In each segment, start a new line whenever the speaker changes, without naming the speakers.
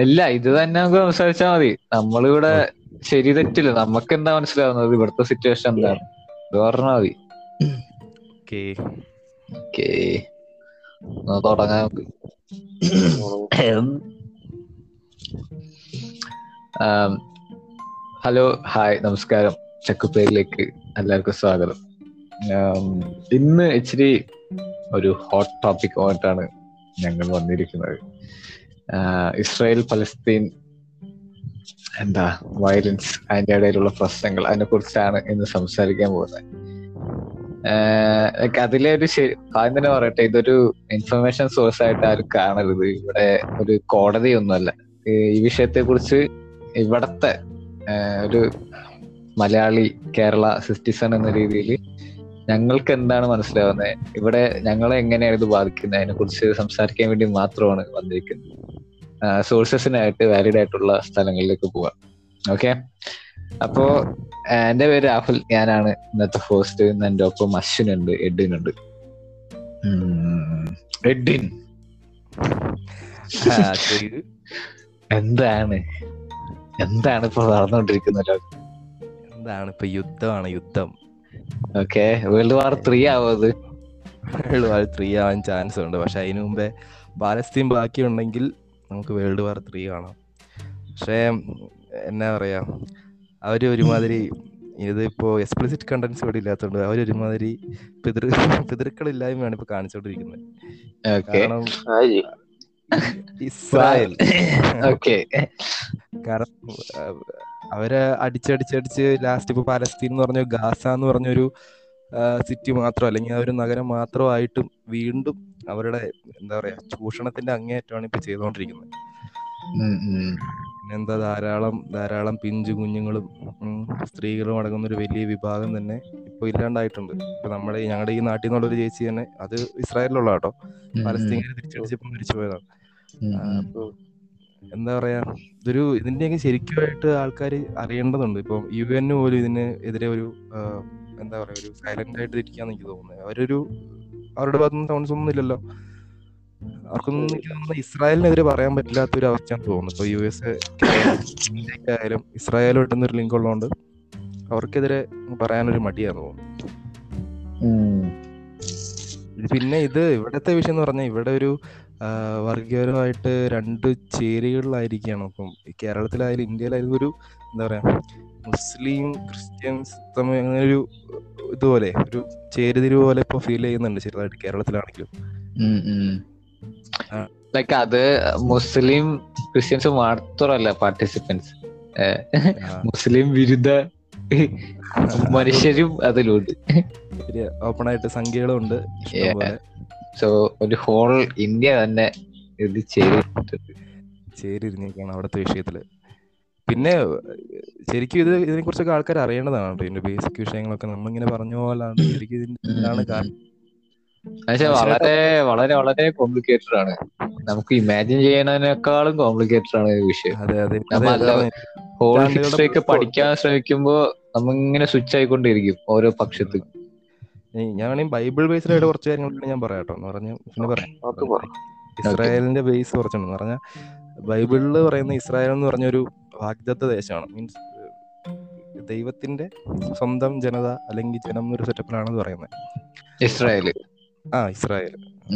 ഇല്ല ഇത് തന്നെ നമുക്ക് സംസാരിച്ചാൽ മതി. നമ്മളിവിടെ ശരി തെറ്റില്ല. നമുക്ക് എന്താ മനസ്സിലാവുന്നത്? ഇവിടുത്തെ സിറ്റുവേഷൻ എന്താണ്? ഇത് പറഞ്ഞാൽ മതി. ഓക്കേ നമുക്ക്. ഹലോ ഹായ് നമസ്കാരം. ചക്കുപ്പേരിലേക്ക് എല്ലാവർക്കും സ്വാഗതം. ഇന്ന് ഇച്ചിരി ഒരു ഹോട്ട് ടോപ്പിക് ആയിട്ടാണ് ഞങ്ങൾ വന്നിരിക്കുന്നത്. ഇസ്രായേൽ പലസ്തീൻ എന്താ വയലൻസ് അതിന്റെ ഇടയിലുള്ള പ്രശ്നങ്ങൾ അതിനെ കുറിച്ചാണ് ഇന്ന് സംസാരിക്കാൻ പോകുന്നത്. അതിലെ ഒരു ശരി ആദ്യം തന്നെ പറയട്ടെ ഇതൊരു ഇൻഫർമേഷൻ സോഴ്സ് ആയിട്ട് ആരും കാണരുത്. ഇവിടെ ഒരു കോടതിയൊന്നുമല്ല. ഈ വിഷയത്തെ കുറിച്ച് ഇവിടത്തെ ഒരു മലയാളി കേരള സിറ്റിസൺ എന്ന രീതിയിൽ ഞങ്ങൾക്ക് എന്താണ് മനസ്സിലാവുന്നത് ഇവിടെ ഞങ്ങളെ എങ്ങനെയാണ് ഇത് ബാധിക്കുന്നത്? അതിനെ കുറിച്ച് സംസാരിക്കാൻ വേണ്ടി മാത്രമാണ് വന്നിരിക്കുന്നത്. സോഴ്സസിനായിട്ട് വാലിഡ് ആയിട്ടുള്ള സ്ഥലങ്ങളിലേക്ക് പോവാം. ഓക്കെ അപ്പോ എന്റെ പേര് രാഹുൽ. ഞാനാണ് ഇന്നത്തെ ഹോസ്റ്റ് എന്റെ ഒപ്പം അശ്വിനുണ്ട് എഡിൻ ഉണ്ട് എഡിൻ എന്താണ്? എന്താണ് ഇപ്പൊ നടന്നുകൊണ്ടിരിക്കുന്നത്?
എന്താണ് ഇപ്പൊ യുദ്ധമാണ് യുദ്ധം.
ഓക്കെ വേൾഡ് വാർ ത്രീ ആവും
വേൾഡ് വാർ ത്രീ ആവാൻ ചാൻസ് ഉണ്ട്. പക്ഷെ അതിനു മുമ്പേ പാലസ്തീൻ ബാക്കിയുണ്ടെങ്കിൽ നമുക്ക് വേൾഡ് വാർ ത്രീ കാണാം. പക്ഷേ എന്നാ പറയാ അവർ ഒരുമാതിരി ഇതിപ്പോ എക്സ്പ്ലിസിറ്റ് കണ്ടന്റ്സ് ഇവിടെ ഇല്ലാത്തതുകൊണ്ട് അവർ ഒരുമാതിരി പിതൃ പിതൃക്കളില്ലായ്മയാണ് ഇപ്പൊ കാണിച്ചോണ്ടിരിക്കുന്നത്. കാരണം ഇസ്രായേൽ. കാരണം അവരെ അടിച്ചടിച്ചടിച്ച് ലാസ്റ്റ് ഇപ്പൊ പാലസ്തീൻ എന്ന് പറഞ്ഞ ഗാസ എന്ന് പറഞ്ഞൊരു സിറ്റി മാത്രം അല്ലെങ്കിൽ ആ ഒരു നഗരം മാത്രമായിട്ടും വീണ്ടും അവരുടെ എന്താ പറയാ ചൂഷണത്തിന്റെ അങ്ങേയറ്റമാണ് ഇപ്പൊ ചെയ്തുകൊണ്ടിരിക്കുന്നത്. പിന്നെന്താ ധാരാളം ധാരാളം പിഞ്ചു കുഞ്ഞുങ്ങളും സ്ത്രീകളും അടങ്ങുന്ന ഒരു വലിയ വിഭാഗം തന്നെ ഇപ്പൊ ഇല്ലാണ്ടായിട്ടുണ്ട്. ഇപ്പൊ നമ്മുടെ ഞങ്ങളുടെ ഈ നാട്ടിൽ നിന്നുള്ള ഒരു ചേച്ചി തന്നെ അത് ഇസ്രായേലിലുള്ള കേട്ടോ പലസ്തീനെ തിരിച്ചടിച്ചപ്പോ മരിച്ചു പോയതാണ് അപ്പൊ എന്താ പറയാ ഇതൊരു ഇതിന്റെയൊക്കെ ശരിക്കുമായിട്ട് ആൾക്കാർ അറിയേണ്ടതുണ്ട്. ഇപ്പൊ യു എൻ പോലും ഇതിന് എതിരെ ഒരു എന്താ പറയാ ഒരു സൈലന്റ് ആയിട്ട് ഇരിക്കാന്ന് എനിക്ക് തോന്നുന്നത് അവരൊരു അവരുടെ ഭാഗത്തുനിന്ന് സൗണ്ട്സ് ഒന്നും ഇല്ലല്ലോ. അവർക്കൊന്നും എനിക്ക് തോന്നുന്നു ഇസ്രായേലിനെതിരെ പറയാൻ പറ്റില്ലാത്ത ഒരു അവസ്ഥയാണ് തോന്നുന്നു. ഇപ്പൊ യു എസ് ആയാലും ഇസ്രായേലുമായിട്ടൊന്നും ഒരു ലിങ്ക് ഉള്ളതുകൊണ്ട് അവർക്കെതിരെ പറയാനൊരു മടിയാന്ന് തോന്നുന്നു. പിന്നെ ഇത് ഇവിടത്തെ വിഷയം എന്ന് പറഞ്ഞാൽ ഇവിടെ ഒരു വർഗീയപരമായിട്ട് രണ്ട് ചേരികളിലായിരിക്കുകയാണ്. അപ്പം കേരളത്തിലായാലും ഇന്ത്യയിലായാലും ഒരു എന്താ പറയുക മുസ്ലിം ക്രിസ്ത്യൻസ് തമ്മിൽ അങ്ങനെ ഒരു ഇതുപോലെ ഒരു ചേരിതിരിവ് പോലെ ഇപ്പൊ ഫീൽ ചെയ്യുന്നുണ്ട് ചെറുതായിട്ട് കേരളത്തിലാണെങ്കിലും.
ലൈക്ക് അത് മുസ്ലിം ക്രിസ്ത്യൻസ് മാത്രമല്ല പാർട്ടിസിപ്പൻസ് മുസ്ലിം വിരുദ്ധ മനുഷ്യരും അതിലുണ്ട്.
ഓപ്പൺ ആയിട്ട് സംഖ്യകളും ഉണ്ട്
സോ ഒരു ഹോൾ ഇന്ത്യ തന്നെ ഇത് ചേരിട്ടുണ്ട്
അവിടുത്തെ വിഷയത്തിൽ. പിന്നെ ശരിക്കും ഇത് ഇതിനെ കുറിച്ചൊക്കെ ആൾക്കാർ അറിയേണ്ടതാണ് ഇതിന്റെ ബേസിക് വിഷയങ്ങളൊക്കെ നമ്മളിങ്ങനെ പറഞ്ഞ പോലാണ് ശരിക്കും ഇതിന്റെ കാരണം
വളരെ വളരെ വളരെ കോംപ്ലിക്കേറ്റഡ് ആണ്. നമുക്ക് ഇമാജിൻ ചെയ്യുന്നതിനേക്കാളും കോംപ്ലിക്കേറ്റഡ് ആണ് ഈ വിഷയം.
അതെ അതെ.
ഹോൾ ഹിസ്റ്ററി ഒക്കെ പഠിക്കാൻ ശ്രമിക്കുമ്പോ നമ്മിങ്ങനെ സ്വിച്ച് ആയിക്കൊണ്ടിരിക്കും ഓരോ പക്ഷത്ത്.
ഞാൻ ബൈബിൾ ബേസ്ഡ് ആയിട്ട് കുറച്ച് കാര്യങ്ങൾ ഞാൻ പറയാട്ടോ കേട്ടോ. എന്ന് പറഞ്ഞാൽ പിന്നെ പറയാം. ഇസ്രായേലിന്റെ ബേസ് കുറച്ചുണ്ട്. പറഞ്ഞാൽ ബൈബിളിൽ പറയുന്ന ഇസ്രായേൽ എന്ന് പറഞ്ഞ ഒരു വാഗ്ദത്ത ദേശമാണ്. മീൻസ് ദൈവത്തിന്റെ സ്വന്തം ജനത അല്ലെങ്കിൽ ജനം എന്നൊരു സെറ്റപ്പിലാണെന്ന് പറയുന്നത്
ഇസ്രായേൽ
ആ ഇസ്രായേൽ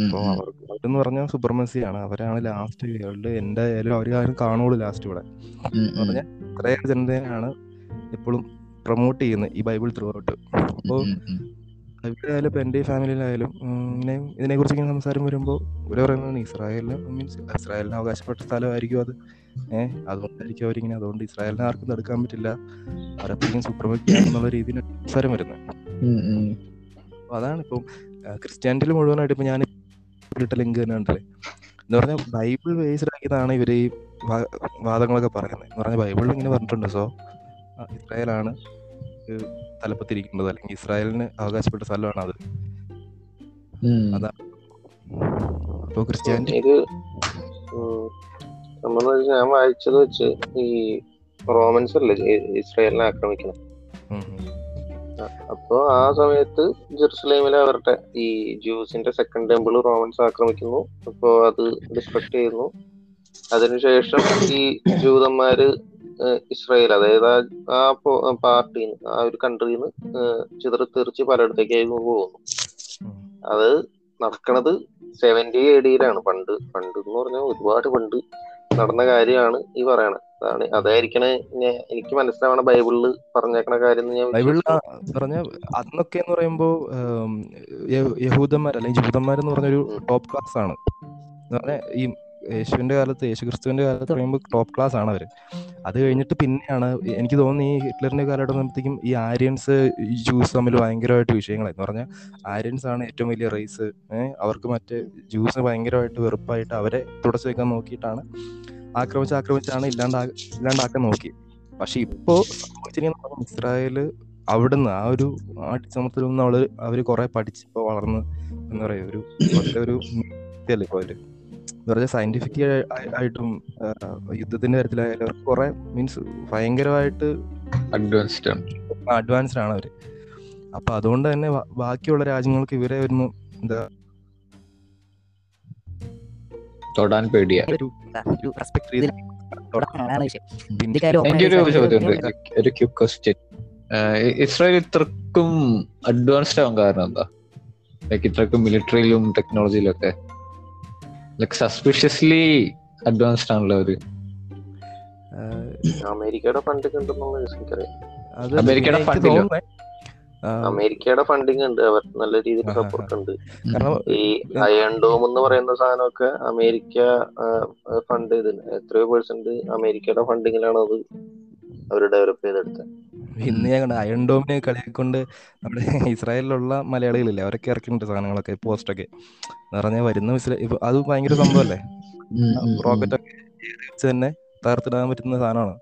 അപ്പൊ അവർക്ക് പറഞ്ഞ പറഞ്ഞാൽ സുപ്രമസിയാണ്. അവരാണ് ലാസ്റ്റ് വേൾഡ് എന്റെ ആയാലും അവർ ആരും കാണുള്ളൂ ലാസ്റ്റ് ഇവിടെ. പറഞ്ഞാൽ ഇസ്രായേൽ ജനതയാണ് എപ്പോഴും പ്രൊമോട്ട് ചെയ്യുന്നത് ഈ ബൈബിൾ ത്രൂ ഔട്ട് അപ്പോൾ അവരായാലും ഇപ്പം എന്റെ ഫാമിലിയിലായാലും ഇങ്ങനെ ഇതിനെക്കുറിച്ച് ഇങ്ങനെ സംസാരം വരുമ്പോൾ ഇവർ പറയുന്നത് ഇസ്രായേലിന് മീൻസ് ഇസ്രായേലിന് അവകാശപ്പെട്ട സ്ഥലമായിരിക്കും അത്. ഏഹ് അതുകൊണ്ടായിരിക്കും അവരിങ്ങനെ അതുകൊണ്ട് ഇസ്രായേലിനെ ആർക്കും തടുക്കാൻ പറ്റില്ല. അവരെപ്പോഴും സൂപ്രമിക്കുക എന്നുള്ള രീതിയിൽ സംസാരം വരുന്നത്. അപ്പം അതാണ് ഇപ്പം ക്രിസ്ത്യാനിറ്റിയിൽ മുഴുവനായിട്ട് ഇപ്പം ഞാൻ ഇട്ട ലിങ്ക് തന്നെ ഉണ്ടല്ലേ എന്ന് പറഞ്ഞാൽ ബൈബിൾ ബേസ്ഡ് ആക്കിയതാണ് ഇവർ ഈ വാദങ്ങളൊക്കെ പറയുന്നത്. എന്ന് പറഞ്ഞാൽ ബൈബിളിൽ ഇങ്ങനെ പറഞ്ഞിട്ടുണ്ട് സോ ഇസ്രായേലാണ് തലപ്പത്തിരിക്കുന്നത് അല്ലെങ്കിൽ ഇസ്രായേലിന് അവകാശപ്പെട്ട സ്ഥലമാണ് അത്. അതാണ് അപ്പൊ ക്രിസ്ത്യാനിറ്റി
ഇത് നമ്മൾ ഞാൻ വായിച്ചത് വെച്ച് ഈ റോമൻസ് അല്ലേ ഇസ്രായേലിനെ ആക്രമിക്കണം അപ്പൊ ആ സമയത്ത് ജെറുസലേമിലെ അവരുടെ ഈ ജ്യൂസിന്റെ സെക്കൻഡ് ടെമ്പിൾ റോമൻസ് ആക്രമിക്കുന്നു. അപ്പോ അത് ഡിസ്ട്രക്ട് ചെയ്യുന്നു. അതിനുശേഷം ഈ ജൂതന്മാര് ഇസ്രായേൽ അതായത് ആ- ആ പാർട്ടിന്ന് ആ ഒരു കൺട്രിന്ന് ചിതറി തെറിച്ച് പലയിടത്തേക്ക് പോകുന്നു അത് നടക്കണത് സെവന്റി എ ഡിയിലാണ് പണ്ട് പണ്ട് എന്ന് പറഞ്ഞാൽ ഒരുപാട് പണ്ട് നടന്ന കാര്യമാണ് ഈ പറയണത്. അതാണ് അതായിരിക്കണ എനിക്ക് മനസ്സിലാവണ ബൈബിളിൽ പറഞ്ഞേക്കണ കാര്യം ഞാൻ
ബൈബിളിൽ പറഞ്ഞ അന്നൊക്കെ എന്ന് പറയുമ്പോൾ യഹൂദന്മാർ അല്ലെങ്കിൽ ജൂതന്മാർ എന്ന് പറഞ്ഞൊരു ടോപ്പ് ക്ലാസ് ആണ്. ഈ യേശുവിന്റെ കാലത്ത് യേശു ക്രിസ്തുവിന്റെ കാലത്ത് പറയുമ്പോൾ ടോപ്പ് ക്ലാസ് ആണ് അവർ. അത് കഴിഞ്ഞിട്ട് പിന്നെയാണ് എനിക്ക് തോന്നുന്നു ഈ ഹിറ്റ്ലറിന്റെ കാലഘട്ടത്തിനും ഈ ആര്യൻസ് ജ്യൂസ് തമ്മിൽ ഭയങ്കരമായിട്ട് വിഷയങ്ങളായി. എന്ന് പറഞ്ഞാൽ ആര്യൻസ് ആണ് ഏറ്റവും വലിയ റേസ് അവർക്ക് മറ്റേ ജ്യൂസ് ഭയങ്കരമായിട്ട് വെറുപ്പായിട്ട് അവരെ തുടച്ചു വെക്കാൻ നോക്കിയിട്ടാണ് ആക്രമിച്ച് ആക്രമിച്ചാണ് ഇല്ലാണ്ടാ ഇല്ലാണ്ടാക്കാൻ നോക്കി. പക്ഷെ ഇപ്പോ സംഭവിച്ചിരിക്കുന്ന ഇസ്രായേൽ അവിടുന്ന് ആ ഒരു ആ അടിച്ചമർത്തൽ നിന്ന് അവൾ അവർ കുറെ പഠിച്ച് ഇപ്പൊ വളർന്ന് എന്താ പറയാ ഒരു ഒരു ഇപ്പൊ അവർ? എന്ന് പറഞ്ഞാൽ സയന്റിഫിക് ആയിട്ടും യുദ്ധത്തിന്റെ കാര്യത്തിലായാലും അവർക്ക് കുറെ മീൻസ് ഭയങ്കരമായിട്ട്
അഡ്വാൻസ്ഡ് ആണ്.
അഡ്വാൻസ്ഡ് ആണ് അവർ. അപ്പൊ അതുകൊണ്ട് തന്നെ ബാക്കിയുള്ള രാജ്യങ്ങൾക്ക് ഇവരെ ഒന്ന് എന്താ
തൊടാൻ പേടിയാ.
ഒരു
ക്വസ്റ്റ്യൻ ഇസ്രായേൽ ഇത്രക്കും അഡ്വാൻസ്ഡ് ആവാൻ കാരണം എന്താ? ലൈക്ക് ഇത്രക്കും മിലിറ്ററിയിലും ടെക്നോളജിയിലും ഒക്കെ ലൈക്ക് സസ്പിഷ്യസ്ലി അഡ്വാൻസ്ഡ് ആണല്ലോ
അവർ.
അമേരിക്കയുടെ ഫണ്ടിങ് ഉണ്ടെന്നുള്ള
അമേരിക്കയുടെ
ആ,
അമേരിക്കയുടെ ഫണ്ടിങ് ഉണ്ട്. അവർ നല്ല രീതിയിൽ സപ്പോർട്ട് ഉണ്ട്.
കാരണം
ഈ അയൺ ഡോം എന്ന് പറയുന്ന സാധനമൊക്കെ അമേരിക്ക ഫണ്ട് ചെയ്തിട്ടുണ്ട് എത്രയോ പേഴ്സെന്റ് അമേരിക്കയുടെ ഫണ്ടിങ്ങിലാണ് അത് അവർ ഡെവലപ്പ് ചെയ്തെടുത്തത്
ഇന്ന് ഞാൻ കണ്ട അയൺ ഡോമിനെ കളിയാക്കൊണ്ട് നമ്മുടെ ഇസ്രായേലിലുള്ള മലയാളികളില്ലേ അവരൊക്കെ ഇറക്കിയിട്ടുണ്ട് സാധനങ്ങളൊക്കെ പോസ്റ്റൊക്കെ. എന്ന് പറഞ്ഞാൽ വരുന്ന അത് ഭയങ്കര സംഭവല്ലേ? റോക്കറ്റ് ഒക്കെ വെച്ച് തന്നെ തകർത്തിടാൻ പറ്റുന്ന സാധനമാണ്.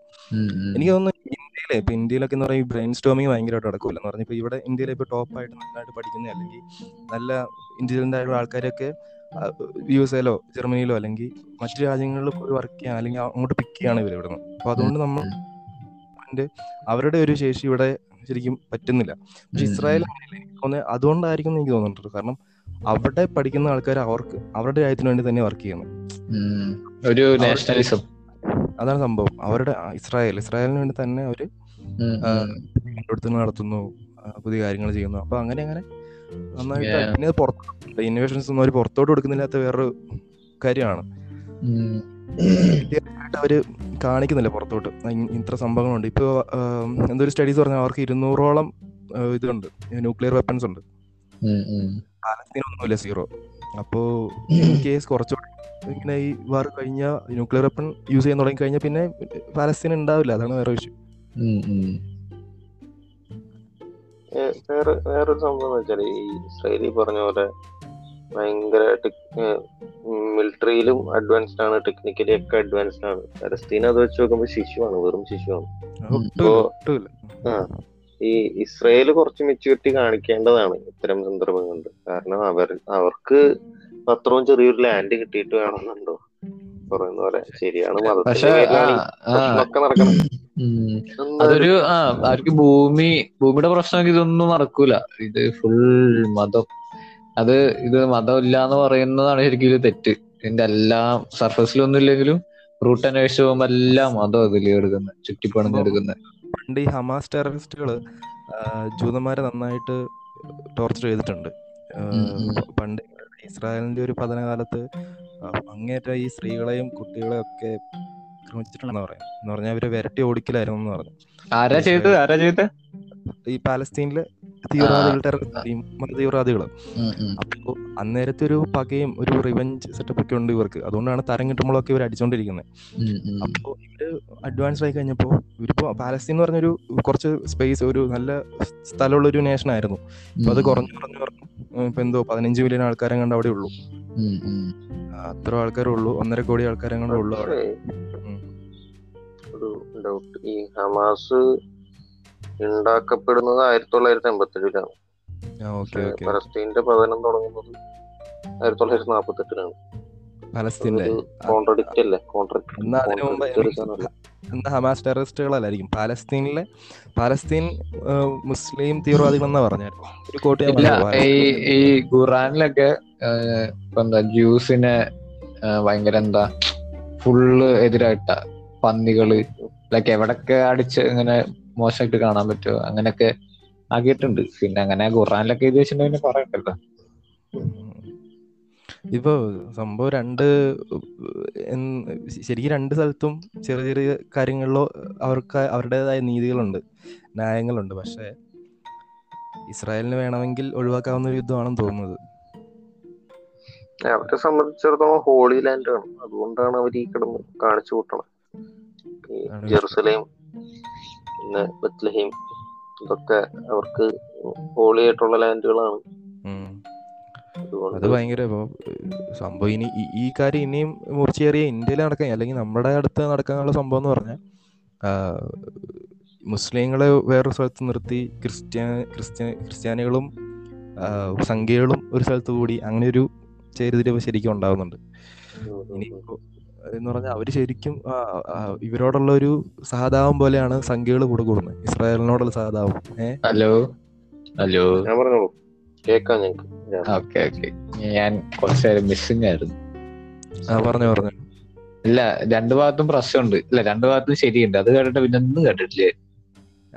എനിക്ക് തോന്നുന്നു ഇന്ത്യയിലെ ഇപ്പൊ ഇന്ത്യയിലൊക്കെ എന്ന് പറയുമ്പോൾ ബ്രെയിൻ സ്റ്റോമിങ് ഭയങ്കരമായിട്ട് നടക്കൂല. എന്ന് പറഞ്ഞാൽ ഇപ്പൊ ഇവിടെ ഇന്ത്യയിലെ ഇപ്പൊ ടോപ്പായിട്ട് നന്നായിട്ട് പഠിക്കുന്ന അല്ലെങ്കിൽ നല്ല ഇന്റലിജന്റ് ആയിട്ടുള്ള ആൾക്കാരൊക്കെ യു എസ് എയിലോ ജർമ്മനിയിലോ അല്ലെങ്കിൽ മറ്റു രാജ്യങ്ങളിൽ പോയി വർക്ക് ചെയ്യാൻ അല്ലെങ്കിൽ അങ്ങോട്ട് പിക്ക് ചെയ്യാണ് ഇവർ ഇവിടുന്ന്. അപ്പൊ അതുകൊണ്ട് നമ്മൾ അവരുടെ ഒരു ശേഷി ഇവിടെ ശരിക്കും പറ്റുന്നില്ല. പക്ഷെ. ഇസ്രായേൽ അതുകൊണ്ടായിരിക്കും എന്ന് എനിക്ക് തോന്നുന്നുണ്ട്. കാരണം അവിടെ പഠിക്കുന്ന ആൾക്കാർ അവർക്ക് അവരുടെ രാജ്യത്തിന് വേണ്ടി തന്നെ വർക്ക് ചെയ്യുന്നു.
ഒരു നാഷണലിസം
അതാണ് സംഭവം. അവരുടെ ഇസ്രായേൽ ഇസ്രായേലിന് വേണ്ടി തന്നെ അവർ കണ്ടുപിടുത്തങ്ങൾ നടത്തുന്നു പുതിയ കാര്യങ്ങൾ ചെയ്യുന്നു. അപ്പൊ അങ്ങനെ അങ്ങനെ നന്നായിട്ട്. പിന്നെ പുറത്ത് ഇന്നോവേഷൻസ് ഒന്നും അവർ പുറത്തോട്ട് കൊടുക്കുന്നില്ലാത്ത വേറൊരു കാര്യമാണ്. അവർ കാണിക്കുന്നില്ല പുറത്തോട്ട്. ഇത്ര സംഭവങ്ങളുണ്ട്. ഇപ്പൊ എന്തൊരു സ്റ്റഡീസ് പറഞ്ഞാൽ അവർക്ക് ഇരുന്നൂറോളം ഇതുണ്ട്. ന്യൂക്ലിയർ വെപ്പൺസ് ഉണ്ട്. പാലസ്തീനൊന്നുമില്ല സീറോ. അപ്പോ കേസ് കുറച്ചുകൂടി ഇങ്ങനെ ഈ വാർ കഴിഞ്ഞ ന്യൂക്ലിയർ വെപ്പൺ യൂസ് ചെയ്യാൻ തുടങ്ങി കഴിഞ്ഞ പിന്നെ പാലസ്തീൻ ഉണ്ടാവില്ല. അതാണ് വേറെ വിഷയം
വേറെ വേറൊരു സംഭവം എന്ന് വെച്ചാൽ ഈ ഇസ്രായേലി പറഞ്ഞ പോലെ ഭയങ്കര മിലിറ്ററിയിലും അഡ്വാൻസ്ഡ് ആണ് ടെക്നിക്കലി ഒക്കെ അഡ്വാൻസ്ഡ് ആണ്. പലസ്തീൻ അത് വെച്ച് നോക്കുമ്പോൾ ശിശുവാണ് വെറും ശിശുവാണ്.
ഒട്ടുമില്ല
ആ ഈ ഇസ്രായേൽ കുറച്ച് മെച്യൂരിറ്റി കാണിക്കേണ്ടതാണ് ഇത്തരം സന്ദർഭങ്ങളിൽ. കാരണം അവർ അവർക്ക് അത്രയും ചെറിയൊരു ലാൻഡ് കിട്ടിയിട്ട് വേണമെന്നുണ്ടോ? പറയുന്ന പോലെ ശരിയാണ് നടക്കണം
അതൊരു ആ അവർക്ക് ഭൂമി ഭൂമിയുടെ പ്രശ്നം ഇതൊന്നും നടക്കൂല. ഇത് ഫുൾ മതം. അത് ഇത് മതമില്ല എന്ന് പറയുന്നതാണ് ശരിക്കും തെറ്റ്. ഇതിന്റെ എല്ലാ സർഫസിലൊന്നും ഇല്ലെങ്കിലും റൂട്ട് അന്വേഷിച്ച് പോകുമ്പോ എല്ലാം മതം ഇതിൽ എടുക്കുന്നത് ചുറ്റിപ്പണിഞ്ഞെടുക്കുന്നത്
പണ്ട് ഈ ഹമാസ് ടെററിസ്റ്റുകൾ ജൂതന്മാരെ നന്നായിട്ട് ടോർച്ചർ ചെയ്തിട്ടുണ്ട്. പണ്ട് ഇസ്രായേലിന്റെ ഒരു പതനകാലത്ത് അങ്ങേറ്റ ഈ സ്ത്രീകളെയും കുട്ടികളെയും ഒക്കെ ആക്രമിച്ചിട്ടുണ്ടെന്ന് പറയാം. എന്ന് പറഞ്ഞാൽ അവരെ വിരട്ടി ഓടിക്കലായിരുന്നു എന്ന് പറഞ്ഞു.
ആരാ ചെയ്തത്? ആരാ ചെയ്തത്?
ഈ പാലസ്തീനിലെ തീവ്രവാദികൾ ടെററിസ്റ്റ് മത തീവ്രവാദികൾ അപ്പോ അന്നേരത്തെ ഒരു പകയും ഒരു റിവെഞ്ച് സെറ്റപ്പ് ഒക്കെ ഉണ്ട് ഇവർക്ക്. അതുകൊണ്ടാണ് തരം കിട്ടുമ്പോഴൊക്കെ ഇവർ അടിച്ചോണ്ടിരിക്കുന്നത് അപ്പോൾ ഇവർ അഡ്വാൻസ് ആയി കഴിഞ്ഞപ്പോ ഇവരിപ്പോ പാലസ്തീൻ എന്ന് പറഞ്ഞൊരു കുറച്ച് സ്പേസ് ഒരു നല്ല സ്ഥലമുള്ള ഒരു നേഷൻ ആയിരുന്നു. അപ്പൊ അത് കുറഞ്ഞു കുറഞ്ഞു ഇപ്പൊ എന്തോ പതിനഞ്ച് മില്യൺ ആൾക്കാരെ കണ്ട് അവിടെ ഉള്ളൂ. അത്ര ആൾക്കാരേ ഉള്ളൂ. ഒന്നര കോടി ആൾക്കാരെ കണ്ടേ ഉള്ളൂ അവിടെ.
ഒരു ഡൗട്ട് ഈ ഹമാസ് ഉണ്ടാക്കപ്പെടുന്നത് ആയിരത്തി തൊള്ളായിരത്തി എൺപത്തി
ഓക്കെ ഓക്കെ.
പലസ്തീന്റെ പതനം തുടങ്ങുന്നത് ആയിരത്തി തൊള്ളായിരത്തി നാപ്പത്തി എട്ടിലാണ്
പലസ്തീനിലെ
കോൺട്രഡിക്റ്റ് അല്ലേ
അതിനു മുമ്പ്
കോൺട്രഡിക്റ്റ്
എന്ന ഹമാസ് ടെററിസ്റ്റുകളല്ലായിരിക്കും. പാലസ്തീനിലെ പാലസ്തീൻ മുസ്ലിം തീവ്രവാദികൾ എന്നാ പറഞ്ഞായിരുന്നു ഒരു കോട്ട്.
ഈ ഈ ഖുറാനിലൊക്കെ എന്താ ജ്യൂസിനെ ഭയങ്കര എന്താ ഫുള്ള് എതിരായിട്ട. പന്നികൾ ലൈക്ക് എവിടൊക്കെ അടിച്ച് ഇങ്ങനെ മോശമായിട്ട് കാണാൻ പറ്റുമോ അങ്ങനെയൊക്കെ ആക്കിയിട്ടുണ്ട്. പിന്നെ അങ്ങനെ ഖുറാനിലൊക്കെ എഴുതി വെച്ചിട്ടുണ്ടെങ്കിൽ പറയണ്ടല്ലോ.
ഇപ്പൊ സംഭവം രണ്ട് ശരിക്കും രണ്ട് സ്ഥലത്തും ചെറിയ ചെറിയ കാര്യങ്ങളിലോ അവർക്ക് അവരുടേതായ നീതികളുണ്ട് ന്യായങ്ങളുണ്ട്. പക്ഷെ ഇസ്രായേലിന് വേണമെങ്കിൽ ഒഴിവാക്കാവുന്ന ഒരു യുദ്ധമാണെന്ന് തോന്നുന്നത്.
അവരെ സംബന്ധിച്ചിടത്തോളം ഹോളി ലാൻഡ് ആണ് അതുകൊണ്ടാണ് അവർ ഈ കിടന്ന് കാണിച്ചു കൂട്ടണം ജെറുസലേം പിന്നെ ബത്ലഹീം ഇതൊക്കെ അവർക്ക് ഹോളി ആയിട്ടുള്ള ലാൻഡുകളാണ്
അത് ഭയങ്കര സംഭവം ഇനി ഈ- ഈ കാര്യം ഇനിയും മൂർച്ചയേറിയ ഇന്ത്യയിൽ നടക്കാൻ അല്ലെങ്കിൽ നമ്മുടെ അടുത്ത് നടക്കാനുള്ള സംഭവം എന്ന് പറഞ്ഞാൽ മുസ്ലിങ്ങളെ വേറൊരു സ്ഥലത്ത് നിർത്തി ക്രിസ്ത്യാ ക്രിസ്ത്യ ക്രിസ്ത്യാനികളും സംഖ്യകളും ഒരു സ്ഥലത്ത് കൂടി അങ്ങനെ ഒരു ചേരുതിരിവ് ശരിക്കും ഉണ്ടാവുന്നുണ്ട്. ഇനിയിപ്പോ എന്ന് പറഞ്ഞാൽ അവർ ശരിക്കും ഇവരോടുള്ള ഒരു സഹതാപം പോലെയാണ് സംഖ്യകൾ കൂടെ കൂടുന്നത്. ഇസ്രായേലിനോടുള്ള സഹതാപം.
ഹലോ? ഹലോ?
ഞാൻ പറഞ്ഞോളൂ. കേക്കാം ഞങ്ങൾക്ക്
ഓക്കെ ഓക്കെ. ഞാൻ കുറച്ച് നേരം മിസ്സിംഗ് ആയിരുന്നു.
ആ പറഞ്ഞു പറഞ്ഞു.
ഇല്ല രണ്ടു ഭാഗത്തും പ്രശ്നമുണ്ട്. ഇല്ല രണ്ടു ഭാഗത്തും ശരിയുണ്ട്. അത് കേട്ടിട്ട് പിന്നെ ഒന്നും കേട്ടിട്ടില്ലേ?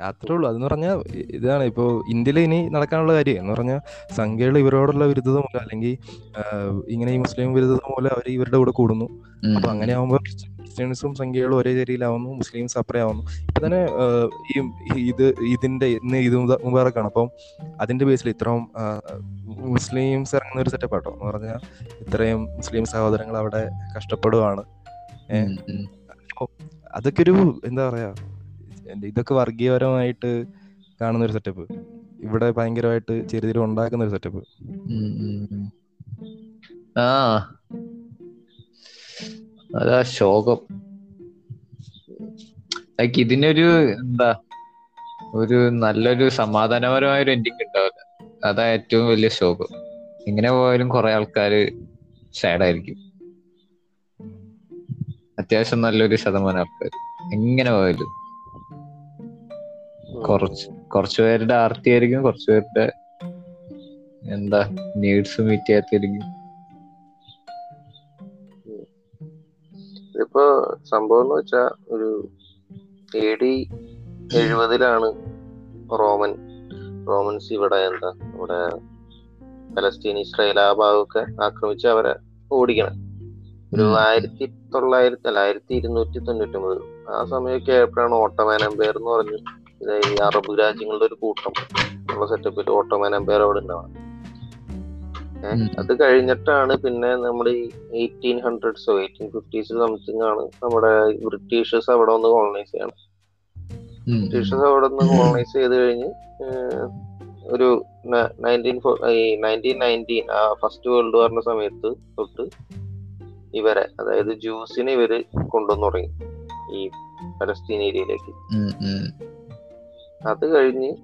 അത്രേ ഉള്ളൂ. അതെന്ന് പറഞ്ഞാൽ ഇതാണ്. ഇപ്പോൾ ഇന്ത്യയിൽ ഇനി നടക്കാനുള്ള കാര്യം. എന്ന് പറഞ്ഞാൽ സംഖ്യകൾ ഇവരോടുള്ള വിരുദ്ധത മൂലം അല്ലെങ്കിൽ ഇങ്ങനെ ഈ മുസ്ലിം വിരുദ്ധത മൂലം അവർ ഇവരുടെ കൂടെ കൂടുന്നു. അപ്പൊ അങ്ങനെ ആകുമ്പോൾ ക്രിസ്ത്യൻസും സംഖ്യകളും ഒരേ ചേരിയിലാവുന്നു. മുസ്ലിംസ് അപ്പറേ ആവുന്നു. ഇപ്പൊ തന്നെ ഈ ഇത് ഇതിന്റെ ഇന്ന് ഇത് മുമ്പാറക്കാണ് മുബാറക്കാണ്. അപ്പം അതിന്റെ ബേസിൽ ഇത്രയും മുസ്ലിംസ് ഇറങ്ങുന്ന ഒരു സെറ്റപ്പ് ആട്ടോ. എന്ന് പറഞ്ഞാൽ ഇത്രയും മുസ്ലിം സഹോദരങ്ങൾ അവിടെ കഷ്ടപ്പെടുവാണ്. അതൊക്കെ ഒരു എന്താ പറയാ ഇതൊക്കെ വർഗീയപരമായിട്ട് കാണുന്ന ഒരു സെറ്റപ്പ് ഇവിടെ ഭയങ്കരമായിട്ട് ചെറുതിരി ഉണ്ടാക്കുന്ന ഒരു സെറ്റപ്പ്
അതാ ശോകം. ഇതിനൊരു എന്താ ഒരു നല്ലൊരു സമാധാനപരമായ ഒരു എൻഡിങ് ഉണ്ടാവില്ല. അതാ ഏറ്റവും വലിയ ശോകം. ഇങ്ങനെ പോയാലും കുറെ ആൾക്കാര് സാഡായിരിക്കും അത്യാവശ്യം നല്ലൊരു ശതമാനം ആൾക്കാർ എങ്ങനെ പോയാലും. കുറച്ച് കുറച്ചു പേരുടെ ആർത്തി ആയിരിക്കും കുറച്ചു പേരുടെ എന്താ നീഡ്സ് മീറ്റ് ചെയ്യാത്തായിരിക്കും
ഇപ്പൊ സംഭവം എന്ന് വെച്ചാ ഒരു എ ഡി എഴുപതിലാണ് റോമൻ റോമൻസ് ഇവിടെ എന്താ ഇവിടെ പലസ്തീൻ ഇസ്രായേൽ ആ ഭാഗമൊക്കെ ആക്രമിച്ച് അവരെ ഓടിക്കണം. ഒരു ആയിരത്തി തൊള്ളായിരത്തി അല്ല ആയിരത്തി ഇരുന്നൂറ്റി തൊണ്ണൂറ്റി ഒമ്പത് ആ സമയമൊക്കെ ആയപ്പോഴാണ് ഓട്ടോമാൻ എംപയർ എന്ന് പറഞ്ഞ് ഈ അറബ് രാജ്യങ്ങളുടെ ഒരു കൂട്ടം. ഉള്ള സെറ്റപ്പിൽ ഓട്ടോമാൻ എംപയർ അവിടെ ഉണ്ടാവണം. അത് കഴിഞ്ഞിട്ടാണ് പിന്നെ നമ്മുടെ ഈ എയ്റ്റീൻ ഹൺഡ്രഡ്സോ എയ്റ്റീൻ ഫിഫ്റ്റീസ് സംതിങ് ആണ് നമ്മുടെ ബ്രിട്ടീഷേഴ്സ് അവിടെ ഒന്ന് കോളനൈസ് ചെയ്യണം. ബ്രിട്ടീഷേഴ്സ് അവിടെ നിന്ന് കോളനൈസ് ചെയ്ത് കഴിഞ്ഞ് ഒരു നയന്റീൻ ഈ നയന്റീൻ നയന്റീൻ ആ ഫസ്റ്റ് വേൾഡ് വാറിന്റെ സമയത്ത് തൊട്ട് ഇവരെ അതായത് ജ്യൂസിനെ ഇവർ കൊണ്ടുവന്നു തുടങ്ങി. ഈ പലസ്തീൻ ഏരിയയിലേക്ക്. അത് കഴിഞ്ഞ്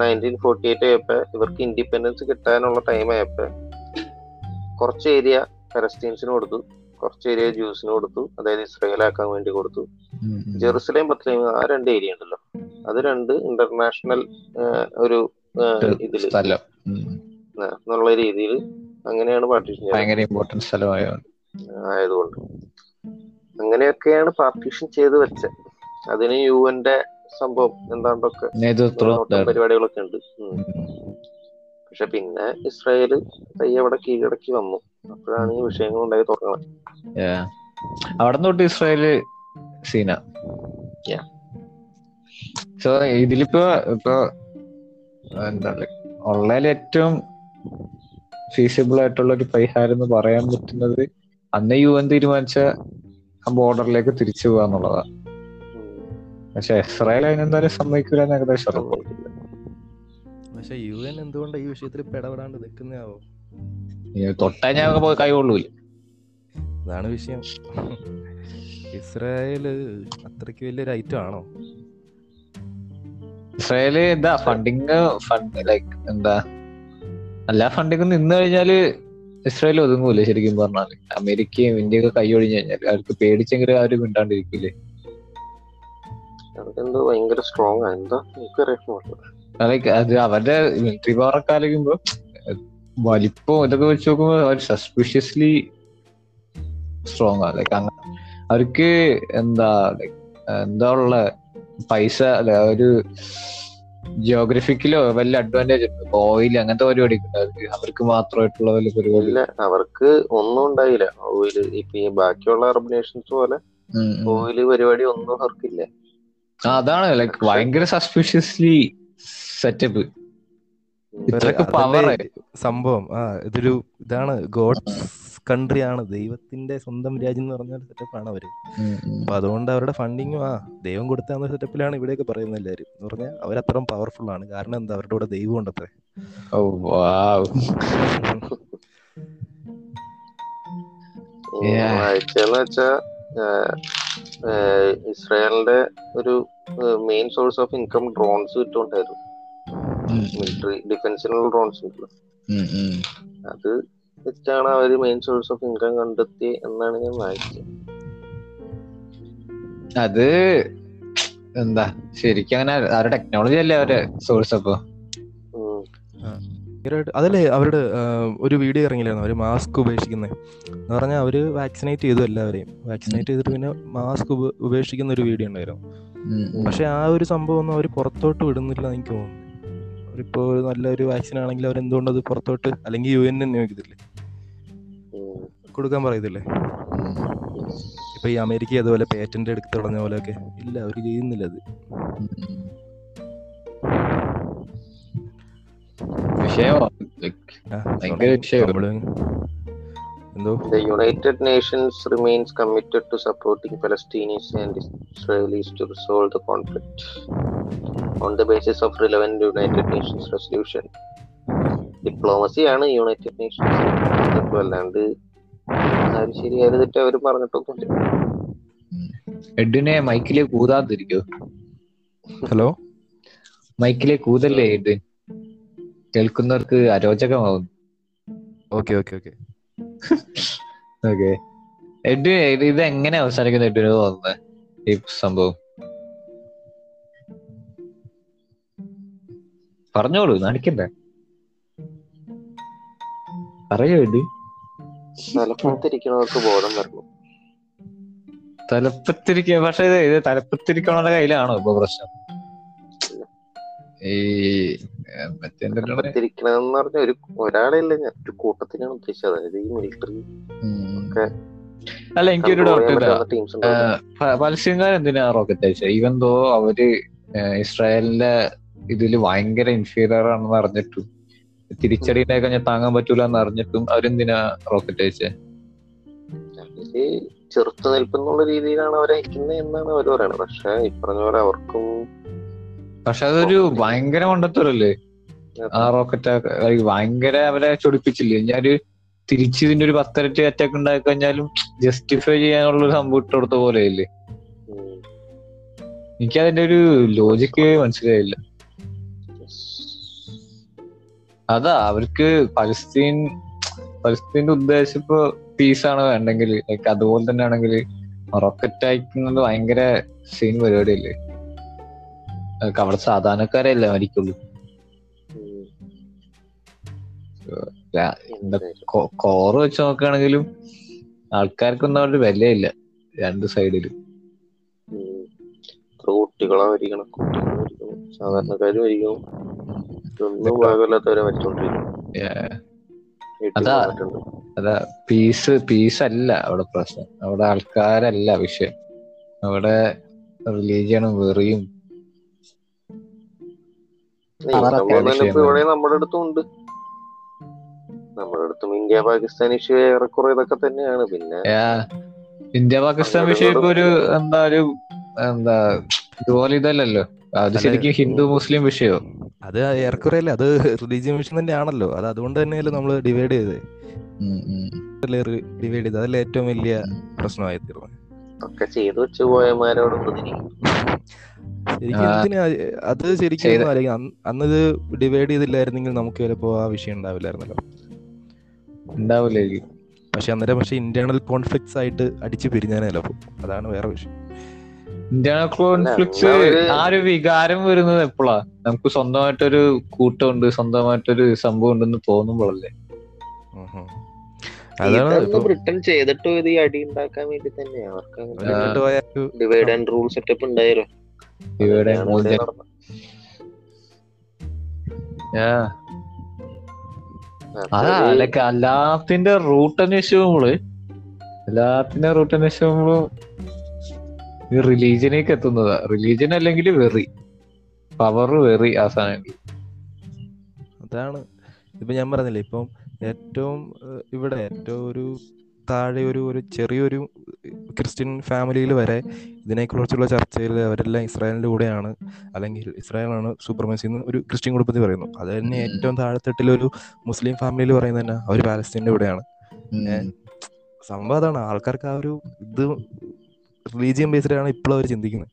നയന്റീൻ ഫോർട്ടി എയ്റ്റ് ആയപ്പോ ഇവർക്ക് ഇൻഡിപെൻഡൻസ് കിട്ടാനുള്ള ടൈം ആയപ്പോ കുറച്ച് ഏരിയ പലസ്തീൻസിന് കൊടുത്തു. കുറച്ച് ഏരിയ ജ്യൂസിന് കൊടുത്തു. അതായത് ഇസ്രയേലാക്കാൻ വേണ്ടി കൊടുത്തു. ജെറുസലേം ബത്ലഹേം ആ രണ്ട് ഏരിയ ഉണ്ടല്ലോ. അത് രണ്ട് ഇന്റർനാഷണൽ ഒരു ഇതിൽ എന്നുള്ള രീതിയിൽ അങ്ങനെയാണ് പാർട്ടീഷൻ
ഭയങ്കര സ്ഥലമായതുകൊണ്ട്.
ആയതുകൊണ്ട്. അങ്ങനെയൊക്കെയാണ് പാർട്ടീഷൻ ചെയ്ത് വെച്ചത്. അതിന് യു എന്റെ സംഭവം എന്താണ്ടൊക്കെ. പരിപാടികളൊക്കെ ഉണ്ട്. പക്ഷെ പിന്നെ ഇസ്രായേൽ പയ്യെ അവിടെ കീഴടക്കി വന്നു അപ്പോഴാണ് ഈ വിഷയങ്ങൾ ഉണ്ടായി തുടങ്ങുന്നത്
Yeah. അവിടെ തൊട്ട് ഇസ്രായേൽ സീന സോ ഇതിലിപ്പോ ഇപ്പൊ എന്താ ഉള്ളതിൽ ഏറ്റവും ഫീസിബിൾ ആയിട്ടുള്ള ഒരു പരിഹാരം എന്ന് പറയാൻ പറ്റുന്നത് അന്ന് യു എൻ തീരുമാനിച്ച ആ ബോർഡറിലേക്ക് തിരിച്ചു
പോവാന്നുള്ളതാണ്.
പക്ഷെ ഇസ്രായേൽ അതിനെന്തായാലും സമ്മതിക്കൂല എന്ന് ഏകദേശം
പക്ഷെ യു എൻ എന്തുകൊണ്ട് ഈ വിഷയത്തിൽ ഇടപെടാണ്ട് നിൽക്കുന്നതാവോ?
തൊട്ടാ ഞാൻ പോയി കൈ കൊള്ളൂല.
അതാണ് വിഷയം. ഇസ്രായേൽ അത്രയ്ക്ക് വലിയൊരു ഐറ്റം ആണോ?
ഇസ്രായേൽ എന്താ ഫണ്ടിങ് ഫണ്ട് ലൈക്ക് എന്താ? എല്ലാ ഫണ്ടിങ്ങും നിന്ന് കഴിഞ്ഞാൽ ഇസ്രായേൽ ഒതുങ്ങൂല ശരിക്കും പറഞ്ഞാൽ. അമേരിക്കയും ഇന്ത്യയൊക്കെ കൈയൊഴിഞ്ഞു കഴിഞ്ഞാൽ അവർക്ക് പേടിച്ചെങ്കിലും ആരും മിണ്ടാണ്ടിരിക്കില്ലേ
അതെന്തോ ഭയങ്കര സ്ട്രോങ് ആണ് എന്താ എനിക്കറിയാം
ലൈക്ക് അത് അവരുടെ മിലിറ്ററി പവർ ഒക്കെ ആലോചിക്കുമ്പോ വലിപ്പം ഇതൊക്കെ വെച്ച് നോക്കുമ്പോ അവർ സസ്പിഷ്യസ്ലി സ്ട്രോങ് ആണ് ലൈക്ക് അങ്ങനെ അവർക്ക് എന്താ ലൈക്ക് എന്താ ഉള്ള പൈസ അല്ല ഒരു ജിയോഗ്രഫിക്കലോ വല്ല അഡ്വാന്റേജ് ഉണ്ട്? ഓയിൽ അങ്ങനത്തെ പരിപാടി അവർക്ക് അവർക്ക് മാത്രമായിട്ടുള്ള വല്ല പരിപാടി?
ഇല്ല അവർക്ക് ഒന്നും ഉണ്ടായില്ല. ഓയിൽ ഇപ്പൊ ഈ ബാക്കിയുള്ള അറബ് നേഷൻസ് പോലെ. ഓയിൽ പരിപാടി ഒന്നും അവർക്കില്ല.
അതാണ് ലൈക് ഭയങ്കര സസ്പിഷ്യസ്ലി സെറ്റപ്പ്
സംഭവം ആ ഇതൊരു ഇതാണ് ഗോഡ്സ് കൺട്രി ആണ് ദൈവത്തിന്റെ സ്വന്തം രാജ്യം എന്ന് പറഞ്ഞ സെറ്റപ്പാണ് അവർ. അപ്പൊ അതുകൊണ്ട് അവരുടെ ഫണ്ടിങ്ങും ആ ദൈവം കൊടുത്ത സെറ്റപ്പിലാണ് ഇവിടെയൊക്കെ പറയുന്നത് എല്ലാവരും. എന്ന് പറഞ്ഞാൽ അവരത്രയും പവർഫുൾ ആണ്. കാരണം എന്താ? അവരുടെ കൂടെ ദൈവം ഉണ്ടത്രേ
വെച്ചാ ഇസ്രായേലിന്റെ ഒരു main source of income drones കിട്ടുകൊണ്ടായിരുന്നു military ഡിഫൻസിനുള്ള ഡ്രോൺസ് ഉണ്ടല്ലോ. അത് വെച്ചാണ് അവർ മെയിൻ സോഴ്സ് ഓഫ് ഇൻകം കണ്ടെത്തി എന്നാണ് ഞാൻ വായിച്ചത്.
അത് എന്താ ശരിക്കും അങ്ങനെ അവരുടെ ടെക്നോളജി അല്ലേ അവരുടെ സോഴ്സ് അപ്പൊ?
അതല്ലേ അവരുടെ ഒരു വീഡിയോ ഇറങ്ങില്ലായിരുന്നു? അവർ മാസ്ക് ഉപേക്ഷിക്കുന്നത് എന്ന് പറഞ്ഞാൽ അവർ വാക്സിനേറ്റ് ചെയ്തു എല്ലാവരെയും. വാക്സിനേറ്റ് ചെയ്തിട്ട് പിന്നെ മാസ്ക് ഉപേക്ഷിക്കുന്ന ഒരു വീഡിയോ ഉണ്ടായിരുന്നു. പക്ഷെ ആ ഒരു സംഭവം ഒന്നും അവർ പുറത്തോട്ട് വിടുന്നില്ല എന്ന് എനിക്ക് തോന്നുന്നു. അവരിപ്പോ ഒരു നല്ലൊരു വാക്സിൻ ആണെങ്കിൽ അവർ എന്തുകൊണ്ട് അത് പുറത്തോട്ട് അല്ലെങ്കിൽ യു എൻ നിയോഗിക്കത്തില്ലേ? കൊടുക്കാൻ പറയത്തില്ലേ? ഇപ്പൊ ഈ അമേരിക്ക അതുപോലെ പേറ്റന്റ് എടുത്ത് തുടങ്ങിയ പോലെയൊക്കെ ഇല്ല അവർ ചെയ്യുന്നില്ല അത്.
വിഷയമാ ഭയങ്കര വിഷയം.
United Nations remains committed to supporting Palestinians and Israelis to resolve the conflict on the basis of relevant United Nations resolution diplomacy ആണ് യുണൈറ്റഡ് നേഷൻസ് അല്ലാണ്ട് അത് ശരിയായിരുന്നിട്ട് അവർ പറഞ്ഞിട്ടൊന്നുമില്ല.
എഡ്വിനെ മൈക്കിലെ കൂതാതിരിക്കോ?
ഹലോ?
മൈക്കിലെ കൂതല്ലേ എഡ്വിൻ? കേൾക്കുന്നവർക്ക് അരോചകമാവും.
Okay okay okay.
Okay. Edwin ഇത് എങ്ങനെ അവസാനിക്കുന്ന എഡ്വിന് തോന്നുന്നത് ഈ സംഭവം. പറഞ്ഞോളൂ നടിക്കണ്ടേ. പറയൂ എഡ്വിൻ.
തലപ്പത്തിരിക്കണവർക്ക് ബോധം വരണം.
തലപ്പത്തിരിക്ക പക്ഷെ ഇത് തലപ്പത്തിരിക്കണവരുടെ കയ്യിലാണോ ഇപ്പൊ പ്രശ്നം? ഈ മറ്റേ എന്തെല്ലാം
പറഞ്ഞ ഒരു ഒരാളെയല്ല ഞാൻ ഒരു കൂട്ടത്തിനാണ് ഉദ്ദേശിച്ചത്. അതായത് ഈ മിലിറ്ററി ഒക്കെ
അല്ല എനിക്കൊരു ഡൗട്ട് പലസ്തീൻകാർ എന്തിനാ റോക്കറ്റ് അയച്ചത്? ഈവൻ ദോ അവർ ഇസ്രായേലിന്റെ ഇതിൽ ഭയങ്കര ഇൻഫീരിയർ ആണെന്ന് അറിഞ്ഞിട്ടും തിരിച്ചടി ഉണ്ടായി കഴിഞ്ഞാൽ താങ്ങാൻ പറ്റൂല എന്ന് അറിഞ്ഞിട്ടും അവരെന്തിനാ റോക്കറ്റ് അയച്ചത്
ചെറുത്തു ചെറുത്ത് നിൽപ്പെന്നുള്ള രീതിയിലാണ് അവർ അയക്കുന്നത് എന്നാണ് അവർ പറയുന്നത് പക്ഷെ ഈ പറഞ്ഞ പോലെ അവർക്കും
പക്ഷെ അതൊരു ഭയങ്കര മണ്ടത്തരല്ലേ? ആ റോക്കറ്റ് ഭയങ്കര അവരെ ചൊടിപ്പിച്ചില്ലേ? ഞാനൊരു തിരിച്ച് ഇതിന്റെ ഒരു പത്തരട്ടി അറ്റാക്ക് ഉണ്ടാക്കി കഴിഞ്ഞാലും ജസ്റ്റിഫൈ ചെയ്യാനുള്ള ഒരു സംഭവം ഇട്ടെടുത്ത പോലെയല്ലേ?
അല്ലേ
എനിക്ക് അതിന്റെ ഒരു ലോജിക്ക് മനസ്സിലായില്ല. അതാ അവർക്ക് പലസ്തീൻ പലസ്തീന്റെ ഉദ്ദേശം ഇപ്പൊ പീസ് ആണ് വേണ്ടെങ്കിൽ ലൈക്ക് അതുപോലെ തന്നെ ആണെങ്കിൽ റോക്കറ്റ് അയക്കുന്നത് ഭയങ്കര സീൻ പരിപാടിയല്ലേ? അവിടെ സാധാരണക്കാരല്ലേ മരിക്കുള്ളൂ. കോറ് വെച്ച് നോക്കുകയാണെങ്കിലും ആൾക്കാർക്കൊന്നും അവരുടെ വിലയില്ല രണ്ട് സൈഡിലും
ഉം. ഇത്ര കുട്ടികളെ മരിക്കണം. കുട്ടികളെ മരിക്കണം. സാധാരണക്കാര് മരിക്കണം. ഒന്നും ഭാഗമില്ലാത്തവരെ മരിച്ചോണ്ടിരിക്കും
അതാ. അതാ പീസ് പീസ് അല്ല അവിടെ പ്രശ്നം. അവിടെ ആൾക്കാരല്ല വിഷയം. അവിടെ റിലീജിയണും വെറിയും
നമ്മുടെ അടുത്തും ഉണ്ട്. നമ്മുടെ അടുത്തും ഇന്ത്യ പാകിസ്ഥാൻ ഇഷ്യൂ ഏറെക്കുറെ ഇതൊക്കെ തന്നെയാണ്. പിന്നെ
ഇന്ത്യ പാകിസ്ഥാൻ വിഷയം ഇപ്പൊ ഒരു എന്താ ഒരു എന്താ ഇതുപോലെ ഇതല്ലല്ലോ. അത് ശരിക്കും ഹിന്ദു മുസ്ലിം വിഷയോ
അത് ഏറെക്കുറെ അല്ലേ അത് റിലീജിയൻ മിഷൻ തന്നെയാണല്ലോ. അത് അതുകൊണ്ട് തന്നെയല്ലേ നമ്മൾ ഡിവൈഡ് ചെയ്തത്. ഡിവൈഡ് ചെയ്തത്. അതല്ലേ ഏറ്റവും വലിയ പ്രശ്നമായി തീർന്നത്
ഒക്കെ ചെയ്തു. വെച്ച് പോയമാരോട്
അത് ശരിക്കും അന്നത് അന്ന് അന്ന് ഇത് ഡിവൈഡ് ചെയ്തില്ലായിരുന്നെങ്കിൽ നമുക്ക് ചിലപ്പോ ആ വിഷയം ഉണ്ടാവില്ലായിരുന്നല്ലോ.
ഉണ്ടാവില്ലായിരിക്കും
പക്ഷെ അന്നേരം പക്ഷെ ഇന്റേണൽ കോൺഫ്ലിക്ട്സ് ആയിട്ട് അടിച്ചു പിരിഞ്ഞാനേ ചിലപ്പോൾ അതാണ് വേറെ വിഷയം.
ഇന്റേണൽ കോൺഫ്ലിക്ട്സ് ആ ഒരു വികാരം വരുന്നത് എപ്പോഴാ നമുക്ക് സ്വന്തമായിട്ടൊരു കൂട്ടമുണ്ട് സ്വന്തമായിട്ടൊരു സംഭവം ഉണ്ടെന്ന് തോന്നുമ്പോഴല്ലേ
ബ്രിട്ടൻ ചെയ്തിട്ട് ഇത് ഈ അടി ഉണ്ടാക്കാൻ വേണ്ടി തന്നെയാണ് അവർക്ക് ഡിവൈഡ് ആൻഡ് റൂൾ സെറ്റപ്പ് ഉണ്ടായാലോ
അതാ ലൈക്ക് എല്ലാത്തിന്റെ റൂട്ട് അന്വേഷിക്കുമ്പോൾ എല്ലാത്തിന്റെ റൂട്ട് അന്വേഷിക്കുമ്പോൾ ഈ റിലീജിയനേക്ക് എത്തുന്നതാ. റിലീജിയൻ അല്ലെങ്കിൽ വെറി. പവർ വെറി ആ സാധനം.
അതാണ്. ഇപ്പൊ ഞാൻ പറഞ്ഞില്ലേ ഇപ്പം ഏറ്റവും ഇവിടെ ഏറ്റവും ഒരു താഴെ ഒരു ഒരു ചെറിയൊരു ക്രിസ്ത്യൻ ഫാമിലിയിൽ വരെ ഇതിനെക്കുറിച്ചുള്ള ചർച്ചയിൽ അവരെല്ലാം ഇസ്രായേലിന്റെ കൂടെയാണ്. അല്ലെങ്കിൽ ഇസ്രായേലാണ് സൂപ്പർമസി എന്ന് ഒരു ക്രിസ്ത്യൻ കുടുംബത്തിൽ പറയുന്നു. അത് തന്നെ ഏറ്റവും താഴെത്തട്ടിൽ ഒരു മുസ്ലിം ഫാമിലിയിൽ പറയുന്നത് തന്നെ അവർ പാലസ്തീന്റെ കൂടെയാണ്. സംഭവം അതാണ്. ആൾക്കാർക്ക് ആ ഒരു ഇത് റിലീജിയൻ ബേസ്ഡാണ് ഇപ്പോഴും അവർ ചിന്തിക്കുന്നത്.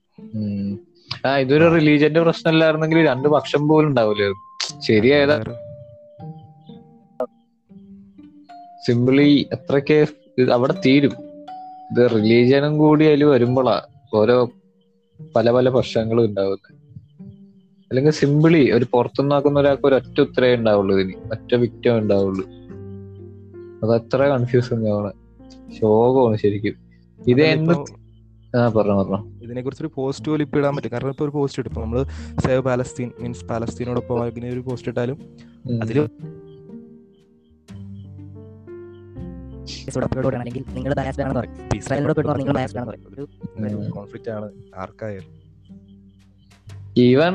ആ ഇതൊരു റിലീജിയന്റെ പ്രശ്നമില്ലായിരുന്നെങ്കിൽ രണ്ട് പക്ഷം പോലും ഉണ്ടാവില്ല ശരിയായതാ. സിമ്പിളി എത്രയൊക്കെ ഇത് അവിടെ തീരും. ഇത് റിലീജിയനും കൂടി അതിൽ വരുമ്പോളാ ഓരോ പല പല പ്രശ്നങ്ങളും ഉണ്ടാവുന്നത് അല്ലെങ്കിൽ സിമ്പിളി ഒരു പുറത്തുനിന്നാക്കുന്ന ഒരാൾക്ക് ഒരു ഒറ്റ ഉത്തരേ ഉണ്ടാവുള്ളൂ ഇതിന്. ഒറ്റ വിക്റ്റം ഉണ്ടാവുള്ളൂ. അത് അത്ര കൺഫ്യൂസിംഗ് ആണ്. ശോകമാണ് ശരിക്കും. ഇത് എന്ത്
ഇതിനെ കുറിച്ച് ഒരു പോസ്റ്റ് പോലും ഇപ്പൊ ഇടാൻ പറ്റും കാരണം ഇപ്പൊ ഒരു പോസ്റ്റ് ഇട്ടു നമ്മൾ സേവ് പാലസ്തീൻ മീൻസ് പാലസ്തീനോടൊപ്പം ഇങ്ങനെ ഒരു പോസ്റ്റ് ഇട്ടാലും
ഉം.
നിങ്ങൾ ബയാസ്ഡ് ആണെന്ന് പറയും. ഇസ്രായേലിനോട് പെടുന്ന നിങ്ങൾ പറയും.
കോൺഫ്ലിക്റ്റ് ആണ്. ആർക്കായാലും.
ഈവൻ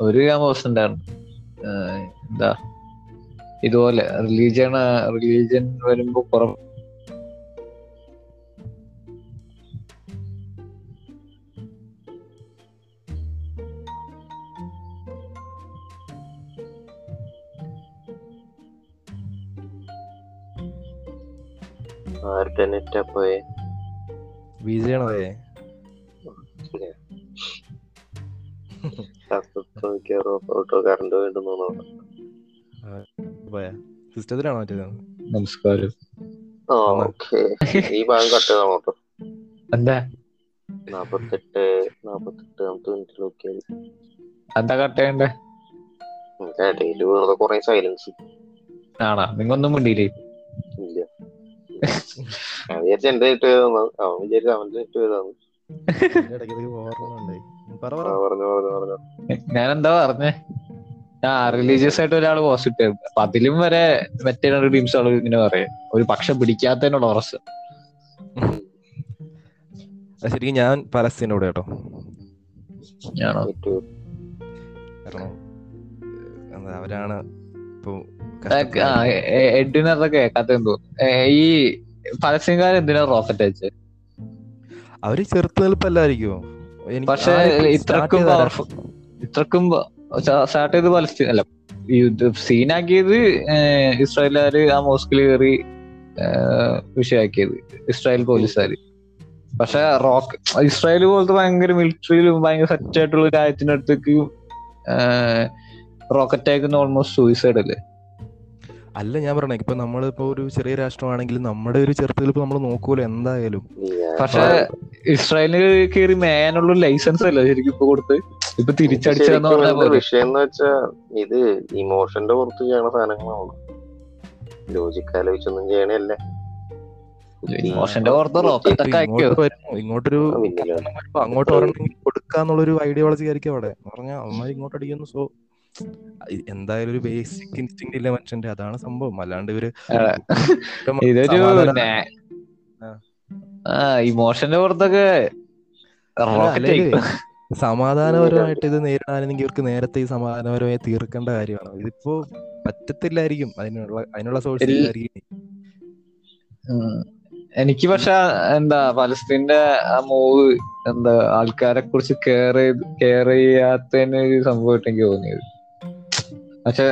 ഒരു ഉണ്ടായിരുന്നു എന്താ ഇതുപോലെ റിലീജിയൻ റിലീജിയൻ വരുമ്പോ പുറ
ആരുടെ നെറ്റാ പോയെ?
സിസ്റ്റത്തിലാണോ മറ്റേത്?
നമസ്കാരം.
ഈ ഭാഗം കട്ട് ചെയ്താൽ കേട്ടോ.
എന്താ?
നാപ്പത്തെട്ട് നാപ്പത്തെട്ട് നമുക്ക് മിനിറ്റ് നോക്കിയാൽ
എന്താ കട്ടയണ്ടേ
ഇടയിൽ വെറുതെ കുറെ സൈലൻസ്
ആണാ നിങ്ങൊന്നും മിണ്ടിയില്ലേ?
വിചാരിച്ച എന്റെ നെറ്റ് ചെയ്താന്ന് അവൻ വിചാരിച്ച അവന്റെ നെറ്റ് ചെയ്താന്ന്
ഇടയ്ക്ക് പറ പറ.
പറഞ്ഞു പറഞ്ഞു പറഞ്ഞു.
ഞാൻ എന്താ പറഞ്ഞേ? ആ റിലീജിയസ് ആയിട്ട് ഒരാൾ പോസിറ്റ് അപ്പൊ അതിലും വരെ മറ്റേ രണ്ട് ടീംസ് ആൾ ഇങ്ങനെ പറയാം. ഒരു പക്ഷെ പിടിക്കാത്തതിനുള്ള
ഉറസ്. ശരിക്കും ഞാൻ പലസ്തീനോട് കൂടെ കേട്ടോ.
ഞാനോ?
കാരണം അവരാണ് ഇപ്പൊ
ആ എഡിന് അതൊക്കെ കേൾക്കാത്തെന്ന് തോന്നുന്നു ഈ പരസ്യംകാർ എന്തിനാ റോക്കറ്റ് അയച്ചത്
അവർ ചെറുത്ത് നിൽപ്പല്ലായിരിക്കുമോ എനിക്ക്
പക്ഷെ ഇത്രക്കും പവർഫുൾ ഇത്രക്കും സ്റ്റാർട്ട് ചെയ്ത് പലസ്തീൻ അല്ല സീനാക്കിയത് ഇസ്രായേലുകാര് ആ മോസ്കിൽ കയറി വിഷയാക്കിയത് ഇസ്രായേൽ പോലീസുകാര്. പക്ഷെ റോക്ക് ഇസ്രായേൽ പോലത്തെ ഭയങ്കര മിലിറ്ററിയിലും ഭയങ്കര സെറ്റ് ആയിട്ടുള്ള ഒരു രാജ്യത്തിന്റെ അടുത്തേക്ക് റോക്കറ്റ് അയക്കുന്ന ഓൾമോസ്റ്റ് സൂയിസൈഡ് അല്ലേ?
അല്ല ഞാൻ പറഞ്ഞേ ഇപ്പൊ നമ്മളിപ്പോ ഒരു ചെറിയ രാഷ്ട്രമാണെങ്കിൽ നമ്മുടെ ഒരു ചെറുത്തിൽ നമ്മൾ നോക്കൂല എന്തായാലും.
പക്ഷെ ഇസ്രായേലിന് കയറി മേയാനുള്ള ലൈസൻസ് അല്ല ശരിക്കും ഇപ്പൊ കൊടുത്ത്? ഇപ്പൊ
തിരിച്ചടിച്ചെന്ന്
പറഞ്ഞ
വിഷയം എന്ന് വെച്ചാ ഇത് ഇമോഷന്റെ പുറത്ത് ചെയ്യണ സാധനങ്ങളാണ് ലോജിക്കാലോചിച്ചൊന്നും ചെയ്യണല്ലേ
ഇമോഷന്റെ പുറത്ത് റോക്കറ്റ്
ഇങ്ങോട്ടൊരു അങ്ങോട്ട് കൊടുക്കാന്നുള്ളൊരു ഐഡിയോളജി ആയിരിക്കും അവിടെ? പറഞ്ഞാ അമ്മ ഇങ്ങോട്ട് അടിക്കുന്നു സോ എന്തായാലും ഒരു ബേസിക് ഇൻസ്റ്റിങ് ഇല്ല മനുഷ്യന്റെ അതാണ് സംഭവം. അല്ലാണ്ട് ഇവർ
ഇതൊരു ഇമോഷന്റെ പുറത്തൊക്കെ
സമാധാനപരമായിട്ട് ഇത് നേരിടാനെങ്കിൽ ഇവർക്ക് നേരത്തെ ഈ സമാധാനപരമായി തീർക്കേണ്ട കാര്യമാണ്. ഇതിപ്പോ പറ്റത്തില്ലായിരിക്കും അതിനുള്ള അതിനുള്ള സോഴ്സ്.
എനിക്ക് പക്ഷെ എന്താ പലസ്തീന്റെ ആ മൂവ് എന്താ ആൾക്കാരെ കുറിച്ച് കെയർ ചെയ്ത് കെയർ ചെയ്യാത്തതിന് ഒരു സംഭവമായിട്ട് എനിക്ക് തോന്നിയത്. പക്ഷെ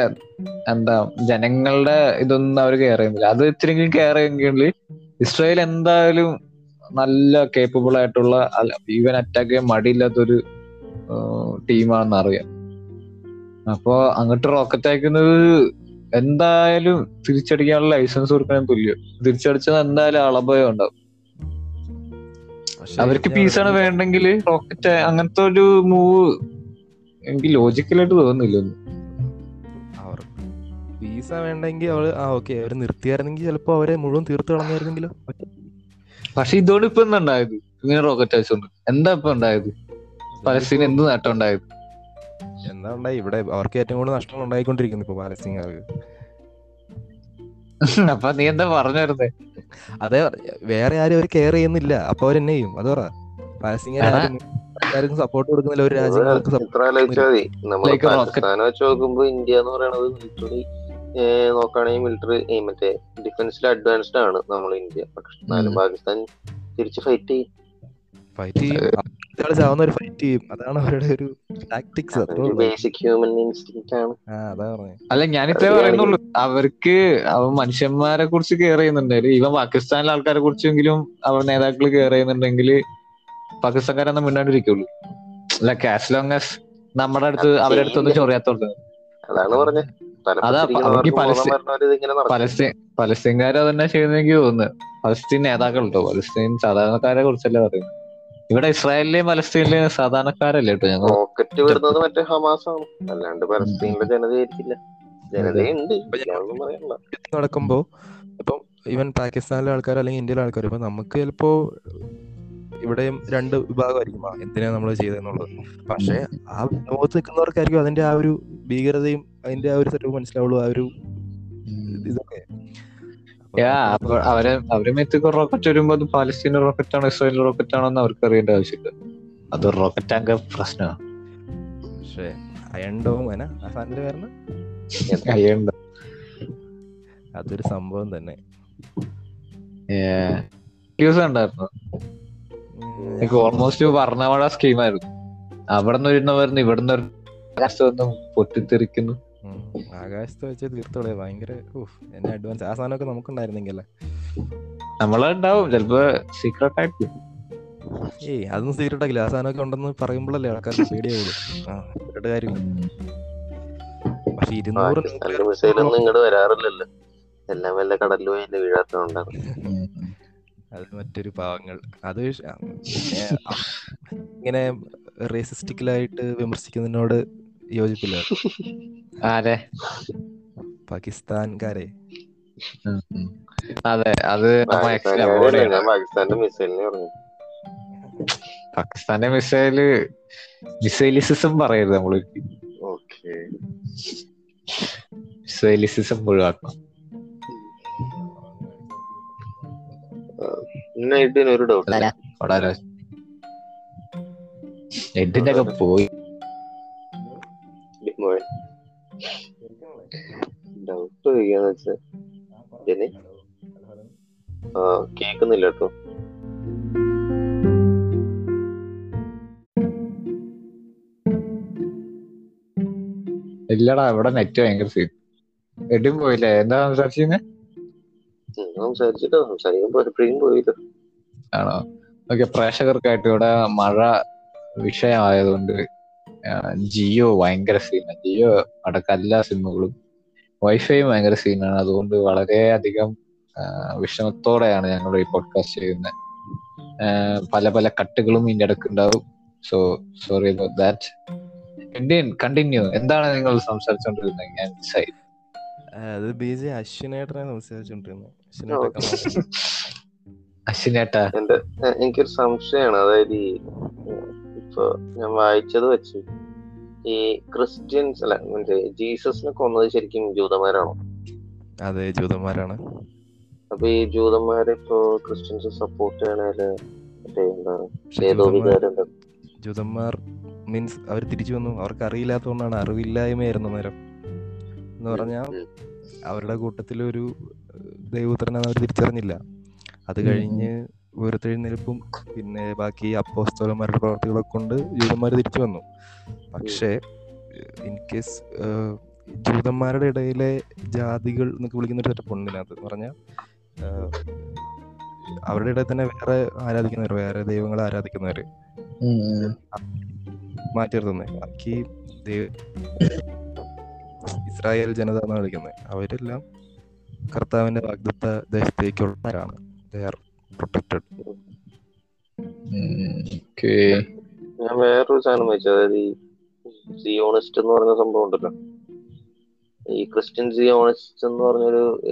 എന്താ ജനങ്ങളുടെ ഇതൊന്നും അവർ കെയർ ചെയ്യുന്നില്ല. അത് ഇത്തിരിയെങ്കിലും കെയർ ചെയ്യുമെങ്കിൽ ഇസ്രായേൽ എന്തായാലും നല്ല കേപ്പബിൾ ആയിട്ടുള്ള ഈവൻ അറ്റാക്ക് ചെയ്യാൻ മടിയില്ലാത്തൊരു ടീമാണെന്ന് അറിയാം. അപ്പൊ അങ്ങോട്ട് റോക്കറ്റ് അയക്കുന്നത് എന്തായാലും തിരിച്ചടിക്കാനുള്ള ലൈസൻസ് കൊടുക്കാൻ തുല്യം. തിരിച്ചടിച്ചത് എന്തായാലും അളഭയം ഉണ്ടാവും. അവർക്ക് പീസാണ് വേണ്ടെങ്കിൽ റോക്കറ്റ് അങ്ങനത്തെ ഒരു മൂവ് എനിക്ക് ലോജിക്കലായിട്ട് തോന്നുന്നില്ല ഒന്നും.
പീസ വേണ്ടെങ്കിൽ അവൾ ആ ഓക്കെ അവർ നിർത്തിയായിരുന്നെങ്കിൽ ചിലപ്പോ അവരെ മുഴുവൻ തീർത്ത് കളഞ്ഞായിരുന്നെങ്കിലോ?
പക്ഷെ ഇതോട് ഇപ്പൊ എന്തായത് ഇങ്ങനെ റോക്കറ്റ് അയച്ചോണ്ട് എന്താ ഇപ്പൊ ഉണ്ടായത്? പലസ്തീൻ എന്ത് നേട്ടം ഉണ്ടായത്?
എന്താ ഉണ്ടായി? ഇവിടെ അവർക്ക് ഏറ്റവും കൂടുതൽ നഷ്ടം ഉണ്ടായിക്കൊണ്ടിരിക്കുന്നു ഇപ്പൊ പാലസ്തീൻകാർക്ക്.
അപ്പൊ നീ എന്താ പറഞ്ഞു വരുന്നേ?
അതെ വേറെ ആരും അവർ കെയർ ചെയ്യുന്നില്ല. അപ്പൊ അവർ എന്നെ ചെയ്യും. അത് പറ. പാലസ്തീൻകാർ ആർക്കും സപ്പോർട്ട് കൊടുക്കുന്നില്ല. ഒരു രാജ്യങ്ങൾക്ക്
സപ്പോർട്ട് നോക്കുമ്പോ ഇന്ത്യ എന്ന് പറയുന്നത് നോക്കുകയാണെങ്കിൽ മിലിറ്ററി മറ്റേ ഡിഫൻസിൽ അഡ്വാൻസ്ഡ് ആണ് നമ്മൾ ഇന്ത്യ. പക്ഷെ എന്നാലും. പാകിസ്ഥാൻ തിരിച്ച് ഫൈറ്റ് ചെയ്യും.
ഫൈറ്റ് ചെയ്യും. ഒരു ഫൈറ്റ് ചെയ്യും. അതാണ് അവരുടെ ഒരു ടാക്ടിക്സ്
ബേസിക് ഹ്യൂമൻ ഇൻസ്റ്റിങ് ആണ്.
അല്ല ഞാനിത്രേ
പറയുന്നുള്ളു
പറയുന്നുള്ളൂ. അവർക്ക് അവ മനുഷ്യന്മാരെ കുറിച്ച് കെയർ ചെയ്യുന്നുണ്ട് ഇവൻ പാകിസ്ഥാനിലെ ആൾക്കാരെ കുറിച്ചെങ്കിലും അവർ നേതാക്കൾ കെയർ ചെയ്യുന്നുണ്ടെങ്കിൽ പാകിസ്ഥാൻകാരൊന്നും മിണ്ടാണ്ടിരിക്കുള്ളൂ. അല്ല കാസ് ലോങ് നമ്മുടെ അടുത്ത്
അവരടുത്തൊന്നും
അവരുടെ അടുത്തൊന്നും ചൊറിയാത്തോണ്ട്.
അതാണ് പറഞ്ഞത്
അതാ, അവർക്ക് പലസ്തീൻ-
ഇങ്ങനെ നടക്കും
പലസ്തീൻ പലസ്തീൻകാർ അതന്നെ ചെയ്യുന്ന എനിക്ക് തോന്നുന്നു. പലസ്തീൻ നേതാക്കൾ കേട്ടോ പലസ്തീൻ സാധാരണക്കാരെ കുറിച്ചല്ലേ പറയുന്നത്. ഇവിടെ ഇസ്രായേലിലെയും പലസ്തീനിലെയും സാധാരണക്കാരല്ലേ കേട്ടോ ഞങ്ങൾ
റോക്കറ്റ് വിടുന്നത് മറ്റേ ഹമാസ് ആണ് അല്ലാണ്ട് പലസ്തീനിലെ ജനതയായിരിക്കില്ല. ജനതയുണ്ട്.
നടക്കുമ്പോ ഇപ്പം ഈവൻ പാകിസ്ഥാനിലെ ആൾക്കാർ അല്ലെങ്കിൽ ഇന്ത്യയിലെ ആൾക്കാർ ഇപ്പൊ നമുക്ക് ചിലപ്പോ ഇവിടെയും രണ്ട് വിഭാഗമായിരിക്കും. എന്തിനാ നമ്മൾ ചെയ്തതെന്നുള്ളത് പക്ഷെ ആ ലോകത്ത് നിൽക്കുന്നവർക്കായിരിക്കും അതിന്റെ ആ ഒരു ഭീകരതയും അതിന്റെ ആ ഒരു സെറ്റപ്പ് മനസ്സിലാവുള്ളൂ ആ ഒരു ഇതൊക്കെ.
അവരെ അവരെ മെത്തിക്ക് റോക്കറ്റ് വരുമ്പോ അത് പാലസ്തീൻ റോക്കറ്റ് ആണോ ഇസ്രായേൽ റോക്കറ്റ് ആണോ എന്ന് അവർക്ക് അറിയേണ്ട ആവശ്യമില്ല. അത് റോക്കറ്റ് ആങ്കർ പ്രശ്നമാണ്
പക്ഷേ അയണ്ടവും ആ സാധനത്തിന്റെ കാരണം
അയ്യണ്ട
അതൊരു സംഭവം തന്നെ.
ന്യൂസ് ഉണ്ടായിരുന്നു എനിക്ക് ഓൾമോസ്റ്റ് പറഞ്ഞ സ്കീമായിരുന്നു അവിടെ നിന്ന് വരുന്നവരുന്ന് ആകാശത്ത് വന്ന് പൊട്ടിത്തെറിക്കുന്നു.
ആകാശത്ത് വെച്ച് തീർത്തോളെ. ഭയങ്കര എന്നെ അഡ്വാൻസ് ആ സാധനമൊക്കെ നമുക്കുണ്ടായിരുന്നെങ്കിൽ
നമ്മളുണ്ടാവും. ചിലപ്പോ സീക്രട്ട് ആയിട്ട്
ഏയ് അതൊന്നും സീക്രട്ട് ആക്കില്ല. ആ സാധനമൊക്കെ ഉണ്ടെന്ന് പറയുമ്പോഴല്ലേ ആൾക്കാർ പേടിയാവുള്ളൂ. ആ ഇവരുടെ കാര്യമില്ല പക്ഷെ ഇരുന്നൂറ്
മിസൈലൊന്നും ഇങ്ങോട്ട് വരാറില്ലല്ലോ. എല്ലാം വല്ല കടലിൽ പോയി വീഴാത്തതുകൊണ്ടാണ്
അത് മറ്റൊരു പാവങ്ങൾ. അത് ഇങ്ങനെ റേസിസ്റ്റിക്കലായിട്ട് വിമർശിക്കുന്നതിനോട് യോജിപ്പില്ല.
ആരെ
പാകിസ്ഥാൻകാരെ.
അതെ അത്
പാകിസ്ഥാന്റെ മിസൈലിനെ പറഞ്ഞു
പാകിസ്ഥാന്റെ മിസൈൽ മിസൈലിസിസം പറയരുത് നമ്മൾ
ഓക്കെ.
മിസൈലിസിസം ഒഴിവാക്കണം.
ഒരു ഡൗട്ട്
എഡിന്റെ ഒക്കെ പോയി.
ഡൗട്ട് ചോദിക്കാന്ന് വെച്ചാ. ആ കേക്കുന്നില്ല കേട്ടോ.
ഇല്ലടാ ഇവിടെ നെറ്റ് ഭയങ്കര സീൻ എഡിയും പോയില്ലേ? എന്താ
സംസാരിച്ചേ സംസാരിച്ചിട്ടോ. പോയില്ലോ
ആണോ? ഓക്കെ പ്രേക്ഷകർക്കായിട്ട് ഇവിടെ മഴ വിഷയമായതുകൊണ്ട് ജിയോ ഭയങ്കര സീനാണ് ജിയോ അടക്കം എല്ലാ സിമ്മുകളും വൈഫൈ ഭയങ്കര സീനാണ് അതുകൊണ്ട് വളരെ അധികം വിഷമത്തോടെയാണ് ഞങ്ങൾ ഈ പോഡ്കാസ്റ്റ് ചെയ്യുന്നത് പല പല കട്ടുകളും ഇതിന്റെ ഇടയ്ക്ക് ഉണ്ടാവും. So sorry about that continue എന്താണ് നിങ്ങൾ സംസാരിച്ചോണ്ടിരുന്നത് ഞാൻ മിസ്സായി
അത് ബി ജെ അശ്വിനേട്ടനെ സംസാരിച്ചോണ്ടിരുന്നത് അശ്വിനേട്ടൻ
അശ്വിനേട്ടാ.
എന്റെ എനിക്കൊരു സംശയമാണ് അതായത് ഇപ്പൊ ഞാൻ വായിച്ചത് വെച്ച് ഈ ക്രിസ്ത്യൻസ് അല്ല മറ്റേ ജീസസിനെ കൊന്നത് ശരിക്കും ജൂതന്മാരാണോ?
അതെ ജൂതന്മാരാണ്.
അപ്പൊ ഈ ജൂതന്മാരെ ഇപ്പൊ ക്രിസ്ത്യൻസ് സപ്പോർട്ട് ചെയ്യണേൽ മറ്റേ
ജൂതന്മാർ മീൻസ് അവർ തിരിച്ചു വന്നു. അവർക്ക് അറിയില്ലാത്തതുകൊണ്ടാണ് അറിവില്ലായ്മയായിരുന്നു നേരം എന്ന് പറഞ്ഞാൽ അവരുടെ കൂട്ടത്തിൽ ഒരു ദൈവപുത്രനെ അവർ തിരിച്ചറിഞ്ഞില്ല. അത് കഴിഞ്ഞ് ഉയർത്തെഴുന്നേൽപ്പും പിന്നെ ബാക്കി അപ്പോസ്തോലന്മാരുടെ പ്രവർത്തികളൊക്കെ കൊണ്ട് ജൂതന്മാർ തിരിച്ചു വന്നു. പക്ഷേ ഇൻ കേസ് ജൂതന്മാരുടെ ഇടയിലെ ജാതികൾ എന്നൊക്കെ വിളിക്കുന്ന ഒരു സെറ്റപ്പ് ഉണ്ട് ഇതിനകത്ത് എന്ന് പറഞ്ഞാൽ അവരുടെ ഇടയിൽ തന്നെ വേറെ ആരാധിക്കുന്നവർ വേറെ ദൈവങ്ങളെ ആരാധിക്കുന്നവർ. മാറ്റി നിർത്തുന്നത് ബാക്കി ഇസ്രായേൽ ജനത എന്നാണ് വിളിക്കുന്നത്. അവരെല്ലാം കർത്താവിന്റെ വാഗ്ദത്ത ദേശത്തേക്കുള്ളവരാണ്. പ്രൊട്ടക്റ്റഡ്
ഞാൻ വേറൊരു സാധനം വായിച്ചു അതായത് ഈ സിയോണിസ്റ്റ് എന്ന് പറഞ്ഞ സംഭവം ഉണ്ടല്ലോ. ഈ ക്രിസ്ത്യൻ സിയോണിസ്റ്റ് എന്ന് പറഞ്ഞൊരു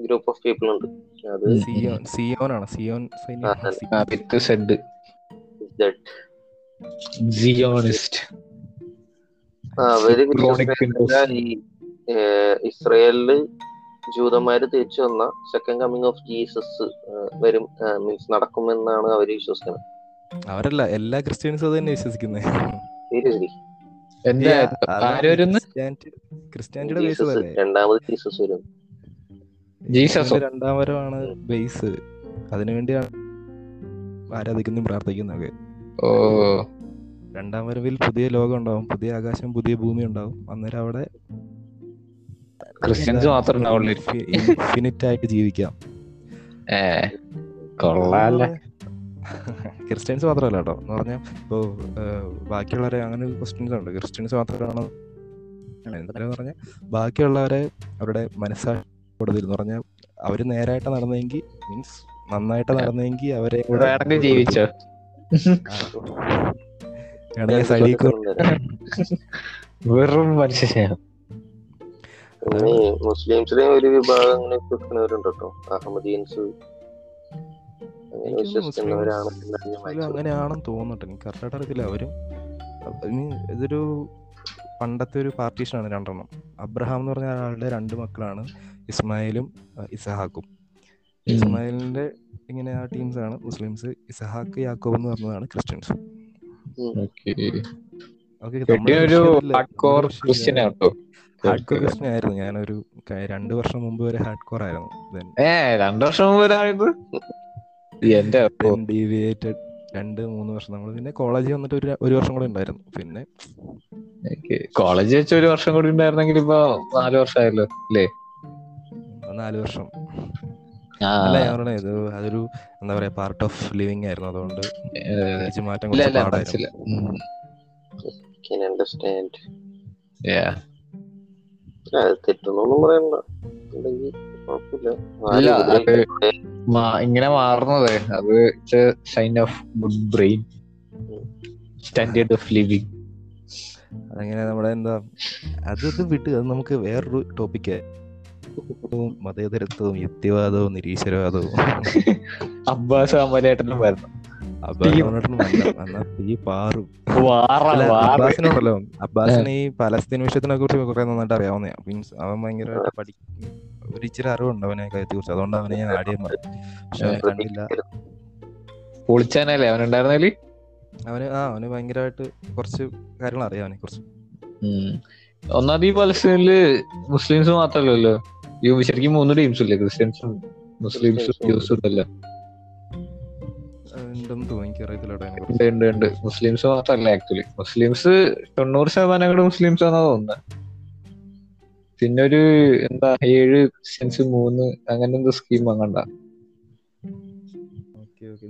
ഗ്രൂപ്പ് ഓഫ് പീപ്പിൾ ഉണ്ട്. അത്
സിയോൺ സിയോനാണ് സിയോൻ സൈന്യം.
ആ,
സി-
ആ വിത്ത് സെഡ്.
That അവർ
Chronic
വിശ്വസിക്കുന്നത് ഈ ഏഹ്, ഇസ്രായേലിൽ ജൂതന്മാര് തിരിച്ചു വന്ന സെക്കൻഡ് കമ്മിങ് ഓഫ് ജീസസ് വരും മീൻസ് നടക്കുമെന്നാണ് അവർ വിശ്വസിക്കുന്നത്.
അവരല്ല എല്ലാ ക്രിസ്ത്യൻസും അത് തന്നെ വിശ്വസിക്കുന്നത്
സീരിയസ്ലി
എന്താ? ആരൊരുന്ന്
ക്രിസ്ത്യാനിറ്റിയുടെ ബേസ് അല്ലേ?
രണ്ടാമത് ജീസസ് വരും
ജീസസ്.
രണ്ടാം വരവാണ് ബേസ് അതിനുവേണ്ടിയാണ് ആരാധിക്കുന്നതും പ്രാർത്ഥിക്കുന്നതൊക്കെ.
ഓ.
രണ്ടാം വരവിൽ പുതിയ ലോകം ഉണ്ടാവും പുതിയ ആകാശം പുതിയ ഭൂമി ഉണ്ടാവും. അന്നേരം അവിടെ
ക്രിസ്ത്യൻസ് മാത്രം ഉണ്ടാവുള്ളൂ.
ഇൻഫിനിറ്റ് ആയിട്ട് ജീവിക്കാം.
കൊള്ളാല്ലേ
ക്രിസ്ത്യൻസ് മാത്രമല്ല കേട്ടോ. എന്ന് പറഞ്ഞാൽ ഇപ്പോ ബാക്കിയുള്ളവരെ അങ്ങനെ ക്വസ്റ്റ്യൻസ് ഉണ്ട്. ക്രിസ്ത്യൻസ് മാത്രമാണ്? എന്തായാലും പറഞ്ഞാൽ ബാക്കിയുള്ളവരെ അവരുടെ മനസ്സാക്ഷി കൂടുതൽ എന്ന് പറഞ്ഞാൽ അവർ നേരായിട്ട് നടന്നെങ്കിൽ മീൻസ് നന്നായിട്ട് നടന്നെങ്കിൽ അവരെ കൂടെ
ജീവിച്ചോ? വെറും മനുഷ്യനാണ്
പിന്നെ മുസ്ലിംസിലെ ഒരു വിഭാഗം അങ്ങനെ വിശ്വസിക്കുന്നവരുണ്ട് കേട്ടോ അഹമ്മദീൻസ്.
അങ്ങനെയാണെന്ന് തോന്നുന്നുണ്ട്. എനിക്ക് കറക്റ്റായിട്ട് അറിയത്തില്ല. അവരും ഇതൊരു പണ്ടത്തെ ഒരു പാർട്ടീഷനാണ് രണ്ടെണ്ണം. അബ്രഹാം എന്ന് പറഞ്ഞ ആളുടെ രണ്ട് മക്കളാണ് ഇസ്മായിലും ഇസഹാക്കും. ഇസ്മായിലിന്റെ ഇങ്ങനെ ആ ടീംസ് ആണ് മുസ്ലിംസ്. ഇസഹാക്ക് യാക്കോബ് എന്ന് പറഞ്ഞതാണ് ക്രിസ്ത്യൻസ്.
ഓക്കെ.
ഓക്കെ
ഒരു ഹാർഡ് കോർ
ആയിരുന്നു. ഞാനൊരു രണ്ടു രണ്ട് വർഷം മുമ്പ് വരെ ഹാർഡ് കോർ ആയിരുന്നു. Then
ഏ രണ്ടു വർഷം മുമ്പ് ആയിരുന്നു എന്റെ അപ്പോ.
ഡീവിയേറ്റഡ് രണ്ട് മൂന്ന് വർഷം. നമ്മൾ പിന്നെ കോളേജിൽ വന്നിട്ട് ഒരു ഒരു വർഷം കൂടെ ഉണ്ടായിരുന്നു. പിന്നെ
കോളേജ് വെച്ച് ഒരു വർഷം കൂടി ഉണ്ടായിരുന്നെങ്കിൽ ഇപ്പൊ നാല് വർഷമായല്ലോ അല്ലേ?
നാല് വർഷം.
ആ.
അല്ല ഞാൻ ഇത് അതൊരു എന്താ പറയാ പാർട്ട് ഓഫ് ലിവിങ് ആയിരുന്നു. അതുകൊണ്ട് മാറ്റം കുറച്ച് പാടായിരുന്നു.
തെറ്റൊന്നും പറയണ്ട.
ഇങ്ങനെ മാറുന്നത്. അത് sign of good brain standard of living
അതങ്ങനെ നമ്മുടെ എന്താ അത് ഇത് വിട്ട് അത് നമുക്ക് വേറൊരു ടോപ്പിക്ക് മതേതരത്വവും യുക്തിവാദവും നിരീശ്വരവാദവും.
അബ്ബാസ് അമലേട്ടനും വരണം.
അബ്ബാസിനുണ്ടല്ലോ അബ്ബാസിന് ഈ പലസ്തീൻ വിഷയത്തിനെ കുറിച്ച് കുറെ നന്നായിട്ട് അറിയാവുന്ന മീൻസ് അവൻ ഭയങ്കരമായിട്ട് പഠി ഒരു ഇച്ചിരി അറിവുണ്ട് അവനെ കാര്യത്തെ കുറിച്ച്. അതുകൊണ്ട് അവനെ ഞാൻ ആദ്യം പറഞ്ഞു. പക്ഷെ കണ്ടില്ല.
പൊളിച്ചാനല്ലേ അവനുണ്ടായിരുന്നതിൽ
അവന് ആ അവന് ഭയങ്കരമായിട്ട് കുറച്ച് കാര്യങ്ങൾ അറിയാം അവനെ കുറിച്ച്.
ഒന്നാമത് ഈ പലസ്തീനിൽ മുസ്ലിംസ് മാത്രല്ലല്ലോ. ഈ ശരിക്കും മൂന്ന് ടീംസ് ഇല്ലേ? ക്രിസ്ത്യൻസും മുസ്ലിംസും ജ്യൂസും ഉണ്ടല്ലോ.
ഉണ്ടെന്ന്
മുസ്ലിംസ് മാത്രല്ല ആക്ച്വലി മുസ്ലിംസ് തൊണ്ണൂറ് ശതമാനം കൂടെ മുസ്ലിംസ് ആണെന്നാ തോന്നുന്നത് പിന്നെ ഒരു എന്താ ഏഴ് ക്രിസ്ത്യൻസ് മൂന്ന് അങ്ങനെ എന്തോ സ്കീം അങ്ങണ്ട.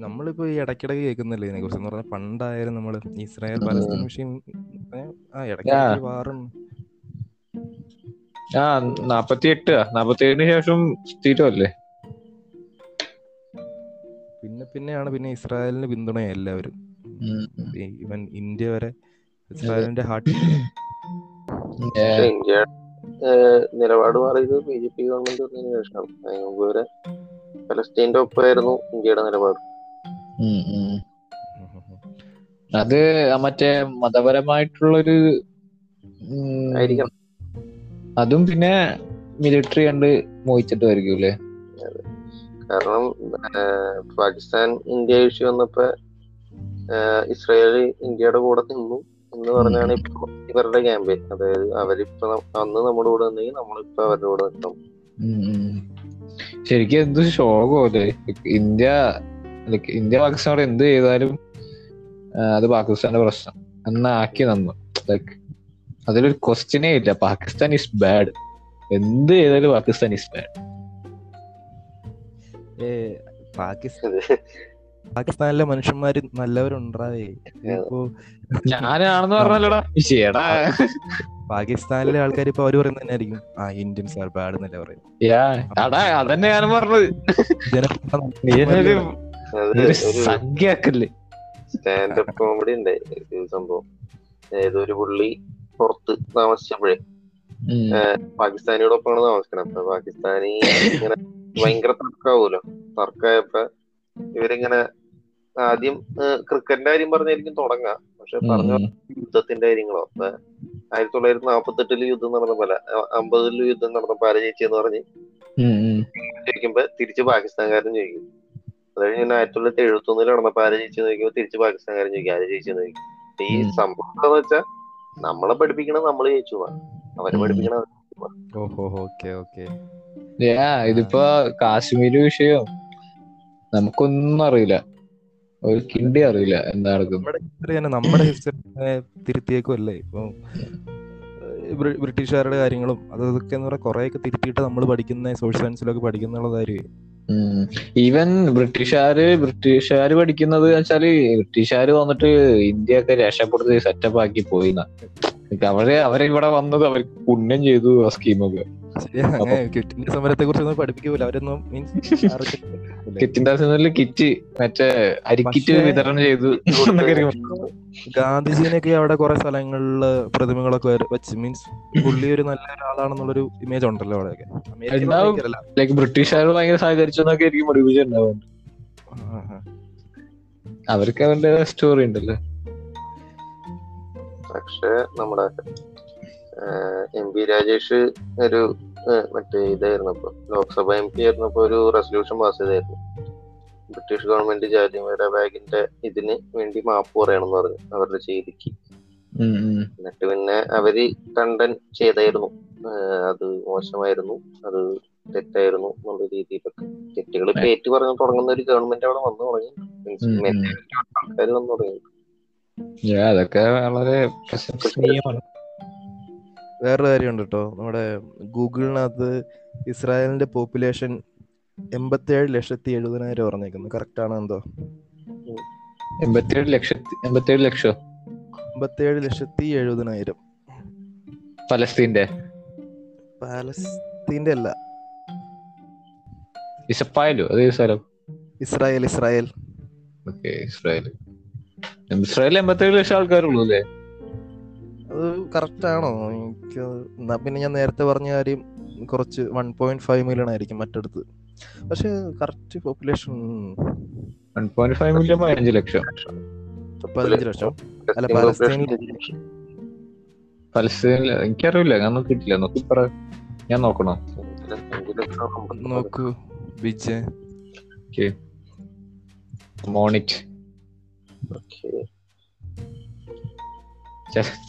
നമ്മളിപ്പോ ഈ ഇടയ്ക്കിടയ്ക്ക് കേൾക്കുന്നില്ലേ ഇതിനെ കുറിച്ച് പറഞ്ഞാൽ പണ്ടായാലും നമ്മൾ ഇസ്രായേൽ പലസ്തീൻ വിഷയം ആ ഇടയ്ക്ക് വാറും
ആ നാപ്പത്തി എട്ട് നാപ്പത്തി ഏഴിന് ശേഷം
പിന്നെ പിന്നെയാണ് പിന്നെ ഇസ്രായേലിന് പിന്തുണ എല്ലാവരും. ഈവൻ ഇന്ത്യ വരെ ഇസ്രായേലിന്റെ ഹാർട്ട്
നിലപാട് മാറിയത് ബി ജെ പി ഗവൺമെന്റ് വന്നതിന് മുമ്പ് വരെ പലസ്തീന്റെ ഒപ്പമായിരുന്നു ഇന്ത്യയുടെ നിലപാട്.
അത് മറ്റേ മതപരമായിട്ടുള്ളൊരു
ആയിരിക്കണം.
അതും പിന്നെ മിലിറ്ററി കണ്ട് മോഹിച്ചിട്ട് ആയിരിക്കും അല്ലേ
കാരണം പാകിസ്ഥാൻ ഇന്ത്യ ഇഷ്യൂ വന്നപ്പോ ഇസ്രയേൽ ഇന്ത്യയുടെ കൂടെ നിന്നു എന്ന് പറഞ്ഞാണ് ഇപ്പൊ ഇവരുടെ ക്യാമ്പയിൻ അതായത് അവരിപ്പോ അന്ന് നമ്മുടെ കൂടെ നിന്നെങ്കിൽ നമ്മളിപ്പോ അവരുടെ കൂടെ നിൽക്കണം
ഉം. ശരിക്കും എന്ത് ശോകം അല്ലേ ഇന്ത്യ ഇന്ത്യ ഇന്ത്യ പാകിസ്ഥാനോട് എന്ത് ചെയ്താലും അത് പാകിസ്ഥാന്റെ പ്രശ്നം. എന്നാക്കി തന്നു. ലൈക്ക് അതിലൊരു ക്വസ്റ്റ്യനേ ഇല്ല. പാകിസ്ഥാൻ ഇസ് ബാഡ് എന്ത് ചെയ്താലും പാകിസ്ഥാൻ ഇസ് ബാഡ്
പാകിസ്ഥാൻ പാകിസ്ഥാനിലെ മനുഷ്യന്മാര് നല്ലവരുണ്ടാവേ. ഇപ്പോ
ഞാനാണെന്ന് പറഞ്ഞല്ലോടാ
പാകിസ്ഥാനിലെ ആൾക്കാർ ഇപ്പൊ അവർ പറയുന്നത് തന്നെയായിരിക്കും. ആ ഇന്ത്യൻസ് ആർ ബാഡ് എന്നല്ലേ പറയും
യാ അടാ അതന്നെ ഞാനും പറഞ്ഞത്.
ജനങ്ങളുടെ
നീ എന്നെ ഒരു
അത്
ഒരു
ഒരു
സംഖ്യയാക്കല്ലേ
സ്റ്റാൻഡപ്പ് കോമഡി ഉണ്ടായി സംഭവം. ഏതൊരു പുള്ളി പുറത്ത് താമസിച്ചപ്പോഴേ. പാകിസ്ഥാനിയോടൊപ്പമാണ് താമസിക്കണം അപ്പൊ പാകിസ്ഥാനി ഇങ്ങനെ ഭയങ്കര തർക്കാവൂലോ? തർക്കായപ്പോ ഇവരിങ്ങനെ ആദ്യം ക്രിക്കറ്റിന്റെ കാര്യം പറഞ്ഞായിരിക്കും തുടങ്ങാം. പക്ഷെ പറഞ്ഞ. യുദ്ധത്തിന്റെ കാര്യങ്ങളോ അപ്പൊ ആയിരത്തി തൊള്ളായിരത്തി നാപ്പത്തി എട്ടിൽ യുദ്ധം നടന്ന പോലെ അമ്പതിൽ യുദ്ധം നടന്ന ആര് ജയിച്ചെന്ന് പറഞ്ഞ്. ചോദിക്കുമ്പോ തിരിച്ച് പാകിസ്ഥാൻകാരൻ ചോദിക്കും അത് കഴിഞ്ഞ് ആയിരത്തി തൊള്ളായിരത്തി എഴുപത്തി ഒന്നിൽ നടന്നപ്പോ ആര് ജയിച്ചെന്ന് ചോദിക്കുമ്പോ തിരിച്ച് പാകിസ്ഥാൻകാരൻ ചോദിക്കും ആര് ജയിച്ചു ചോദിക്കും. ഈ സംഭവം എന്താന്ന് വെച്ചാ നമ്മളെ പഠിപ്പിക്കണ നമ്മൾ ജയിച്ചു പോവാ. അവരെ പഠിപ്പിക്കണ
ഓഹോ ഓക്കെ ഓക്കെ.
ഇതിപ്പോ കാശ്മീര് വിഷയം. നമുക്കൊന്നും അറിയില്ല. ഒരു കിണ്ടി അറിയില്ല എന്താ നടക്കുന്നത്.
നമ്മുടെ ഹിസ്റ്ററി തിരുത്തിയേക്കുമല്ലേ ഇപ്പൊ ബ്രിട്ടീഷുകാരുടെ കാര്യങ്ങളും അത് ഇതൊക്കെ എന്ന് പറയാ കുറെയൊക്കെ തിരുത്തിയിട്ട് നമ്മൾ പഠിക്കുന്ന സോഷ്യൽ സയൻസിലൊക്കെ പഠിക്കുന്നുള്ള കാര്യം
ഈവൻ ബ്രിട്ടീഷുകാര് ബ്രിട്ടീഷുകാര് പഠിക്കുന്നത് വെച്ചാൽ ബ്രിട്ടീഷുകാര് വന്നിട്ട് ഇന്ത്യയൊക്കെ രക്ഷപ്പെടുത്തി സെറ്റപ്പ് ആക്കി പോയിന്ന. അവർ അവരിവിടെ വന്നത് അവർ പുണ്യം ചെയ്തു ആ സ്കീമൊക്കെ
ക്വിറ്റിന്റെ സമരത്തെ കുറിച്ചൊന്നും പഠിപ്പിക്കൂല അവരൊന്നും മീൻസ്
കിറ്റിന്റെ സമരത്തിൽ കിറ്റ് മറ്റേ അരിക്കിറ്റ് വിതരണം ചെയ്തു.
ഗാന്ധിജിനെയൊക്കെ അവിടെ കുറെ സ്ഥലങ്ങളിൽ പ്രതിമകളൊക്കെ വെച്ച് മീൻസ് പുള്ളി ഒരു നല്ല ഒരാളാണെന്നുള്ളൊരു ഇമേജ് ഉണ്ടല്ലോ അവിടെയൊക്കെ. ഭയങ്കരല്ല.
ലൈക്ക് ബ്രിട്ടീഷുകാർ ഭയങ്കര സഹകരിച്ചു എന്നൊക്കെ ആയിരിക്കും പഠിപ്പിച്ചിട്ടുണ്ടാവും. അവർക്ക് അവരുടെ സ്റ്റോറി ഉണ്ടല്ലോ
പക്ഷെ നമ്മുടെ എം പി രാജേഷ് ഒരു മറ്റേ ഇതായിരുന്നപ്പോ ലോക്സഭ എം പി ആയിരുന്നപ്പോ ഒരു റെസൊല്യൂഷൻ പാസ് ചെയ്തായിരുന്നു. ബ്രിട്ടീഷ് ഗവൺമെന്റ് ജാതിമര ബാഗിന്റെ ഇതിന് വേണ്ടി മാപ്പ് പറയണമെന്ന് പറഞ്ഞു അവരുടെ ചെയ്തിക്ക്. എന്നിട്ട് പിന്നെ അവർ കണ്ടൻ ചെയ്തായിരുന്നു. അത് മോശമായിരുന്നു അത് തെറ്റായിരുന്നു എന്നുള്ള രീതിയിലൊക്കെ തെറ്റുകൾ ഏറ്റു പറഞ്ഞു തുടങ്ങുന്ന ഒരു ഗവൺമെന്റ് അവിടെ വന്നു തുടങ്ങി. ആൾക്കാർ വന്നു തുടങ്ങി.
അതൊക്കെ വളരെ പ്രശംസനീയമാണ്
വേറൊരു കാര്യമുണ്ട് കേട്ടോ നമ്മുടെ ഗൂഗിളിനകത്ത് ഇസ്രായേലിന്റെ പോപ്പുലേഷൻ എൺപത്തിയേഴ് ലക്ഷത്തി എഴുപതിനായിരം പറഞ്ഞേക്കുന്നു. കറക്റ്റ് ആണോ എന്തോ?
എൺപത്തിയേഴ് ലക്ഷത്തി എൺപത്തിയേഴ് ലക്ഷം?
എൺപത്തിയേഴ് ലക്ഷത്തി എഴുപതിനായിരം.
പലസ്തീന്റെ
പാലസ്തീന്റെ അല്ല.
ഇസപ്പായലോ അതേ സ്ഥലം?
Israel Israel.
Okay Israel. Israel എൺപത്തേഴ് ലക്ഷം ആൾക്കാരുള്ളൂ അല്ലേ?
അത് കറക്റ്റ് ആണോ? എനിക്ക് എന്നാ പിന്നെ ഞാൻ നേരത്തെ പറഞ്ഞ കാര്യം കുറച്ച് വൺ പോയിന്റ് ഫൈവ് മില്യൺ ആയിരിക്കും മറ്റടുത്ത്. പക്ഷെ correct population
one point five million പതിനഞ്ച് ലക്ഷം.
പതിനഞ്ച് ലക്ഷം. അല്ല, പലസ്തീനിൽ-
പലസ്തീനിൽ എനിക്കറിയില്ല ഞാൻ നോക്കിയിട്ടില്ല. നോക്കി പറ. ഞാൻ നോക്കണോ?
നോക്കൂ വിജയ്.
മോണിറ്റ്.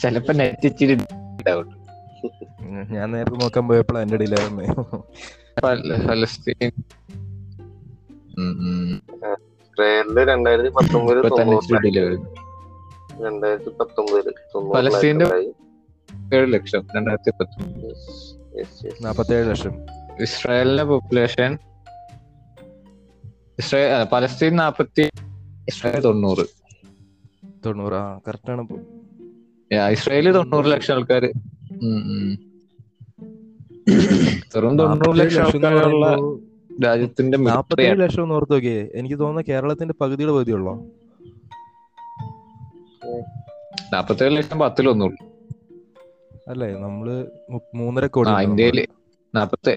ചെലപ്പോ നെറ്റ് ഇച്ചിരി.
ഞാൻ നേരത്തെ നോക്കാൻ പോയപ്പോഴാണ് എന്റെ ഇടയിലായിരുന്നേ
ഫല- ഫലസ്തീൻ
രണ്ടായിരത്തി. രണ്ടായിരത്തി പത്തൊമ്പതിൽ
ഫലസ്തീന്റെ. ഏഴ് ലക്ഷം രണ്ടായിരത്തി.
നാപ്പത്തേഴ് ലക്ഷം
ഇസ്രായേലിന്റെ പോപ്പുലേഷൻ ഇസ്രായേൽ പലസ്തീൻ നാപ്പത്തി ഇസ്രായേൽ തൊണ്ണൂറ്
തൊണ്ണൂറ്. ആ കറക്റ്റ് ആണ് ഇപ്പൊ.
യാ, ഇസ്രായേൽ തൊണ്ണൂറ് ലക്ഷം ആൾക്കാര്. വെറും തൊണ്ണൂറ് ലക്ഷം ആൾക്കാരുള്ള രാജ്യത്തിന്റെ
നാപ്പത്തേഴ് ലക്ഷം എന്ന് ഓർത്ത് നോക്കിയേ എനിക്ക് തോന്നുന്ന കേരളത്തിന്റെ പകുതിയുടെ പകുതിയുള്ളോ
നാപ്പത്തേഴ് ലക്ഷം പത്തിലൊന്നുള്ളൂ
അല്ലേ നമ്മൾ മൂന്നര കോടി
ഇന്ത്യയിൽ നാപ്പത്തി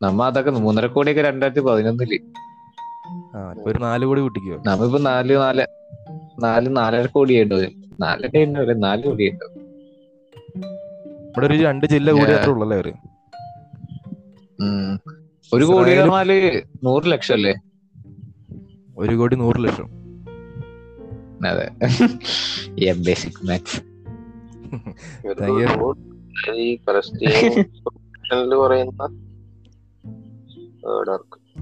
നമ്മ അതൊക്കെ മൂന്നര കോടിയൊക്കെ രണ്ടായിരത്തി
പതിനൊന്നിൽ. ഒരു നാല് കോടി കൂട്ടിക്കോ.
നമ്മിപ്പോ നാല് നാല് നാല് നാലര കോടി ഉണ്ടാവും നാലര ഉണ്ടാവില്ല നാല് കോടി ഉണ്ടാവും
ഇവിടെ ഒരു രണ്ട് ജില്ല കൂടി ഉള്ളല്ലേ
അവർ. ഒരു കോടി പറഞ്ഞാൽ നൂറ് ലക്ഷം അല്ലേ?
ഒരു കോടി നൂറ് ലക്ഷം.
അതെ. ബേസിക് മാത്സ്
ഈ പറയുന്ന?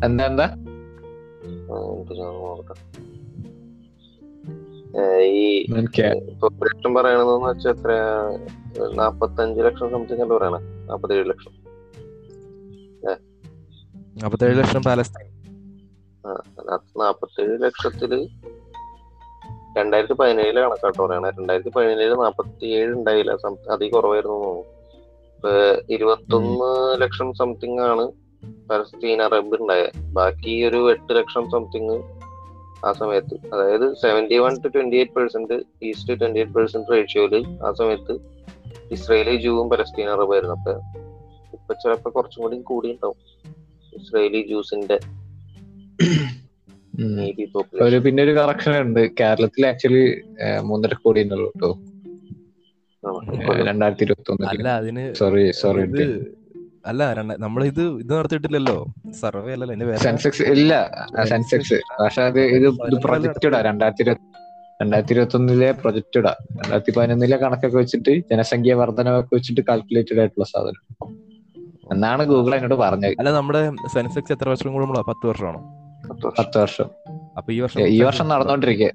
എന്താ എന്താ?
ഈ ലക്ഷം പറയണതെന്ന് വെച്ചാൽ എത്ര നാപ്പത്തഞ്ച് ലക്ഷം സംതിങ് അല്ല പറയണേ. നാപ്പത്തേഴ് ലക്ഷം.
നാപ്പത്തേഴ് ലക്ഷം പാലസ്തീൻ.
നാപ്പത്തേഴ് ലക്ഷത്തിൽ രണ്ടായിരത്തി പതിനേഴിൽ കണക്കാട്ടോ പറയണേ. രണ്ടായിരത്തി പതിനേഴിൽ നാപ്പത്തി ഏഴ് ഉണ്ടായില്ല അതി കുറവായിരുന്നു തോന്നുന്നു. ഇരുപത്തൊന്ന് ലക്ഷം സംതിങ് ആണ് പലസ്തീൻ അറബ് ഉണ്ടായത് ബാക്കി ഒരു എട്ട് ലക്ഷം സംതിങ് ആ സമയത്ത്. അതായത് seventy one to twenty eight percent east twenty eight percent റേഷ്യോയിൽ ആ സമയത്ത് ഇസ്രയേലി ജൂവും പലസ്തീൻ അറബായിരുന്നു അപ്പൊ ഇപ്പൊ ചിലപ്പോ കുറച്ചും കൂടി കൂടി ഉണ്ടാവും ഇസ്രയേലി ജൂസിന്റെ
ഒരു പിന്നെ ഒരു കറക്ഷൻ ഉണ്ട്. കേരളത്തിൽ ആക്ച്വലി മൂന്നര കോടി ഉണ്ടല്ലോ കേട്ടോ രണ്ടായിരത്തി ഇരുപത്തി ഒന്ന്
അല്ല അതിന്
സോറി സോറി
അല്ല രണ്ട നമ്മളിത് ഇത് നടത്തിയിട്ടില്ലല്ലോ സർവേ അല്ലല്ലോ എന്റെ
സെൻസെക്സ് ഇല്ല സെൻസെക്സ് പക്ഷെ അത് ഇത് ഇത് പ്രൊജക്റ്റഡാ രണ്ടായിരത്തി ഇരുപത്തി രണ്ടായിരത്തി ഇരുപത്തി ഒന്നിലെ പ്രൊജക്റ്റഡാ രണ്ടായിരത്തി പതിനൊന്നിലെ കണക്കൊക്കെ വെച്ചിട്ട് ജനസംഖ്യ വർധനമൊക്കെ വെച്ചിട്ട് കാൽക്കുലേറ്റഡ് ആയിട്ടുള്ള സാധനം. എന്നാണ് ഗൂഗിൾ എന്നോട് പറഞ്ഞത്.
അല്ല നമ്മുടെ സെൻസെക്സ് എത്ര വർഷം കൂടുമ്പോഴാ പത്ത് വർഷമാണോ?
പത്ത് വർഷം.
അപ്പൊ ഈ വർഷം
ഈ വർഷം നടന്നോണ്ടിരിക്കുക?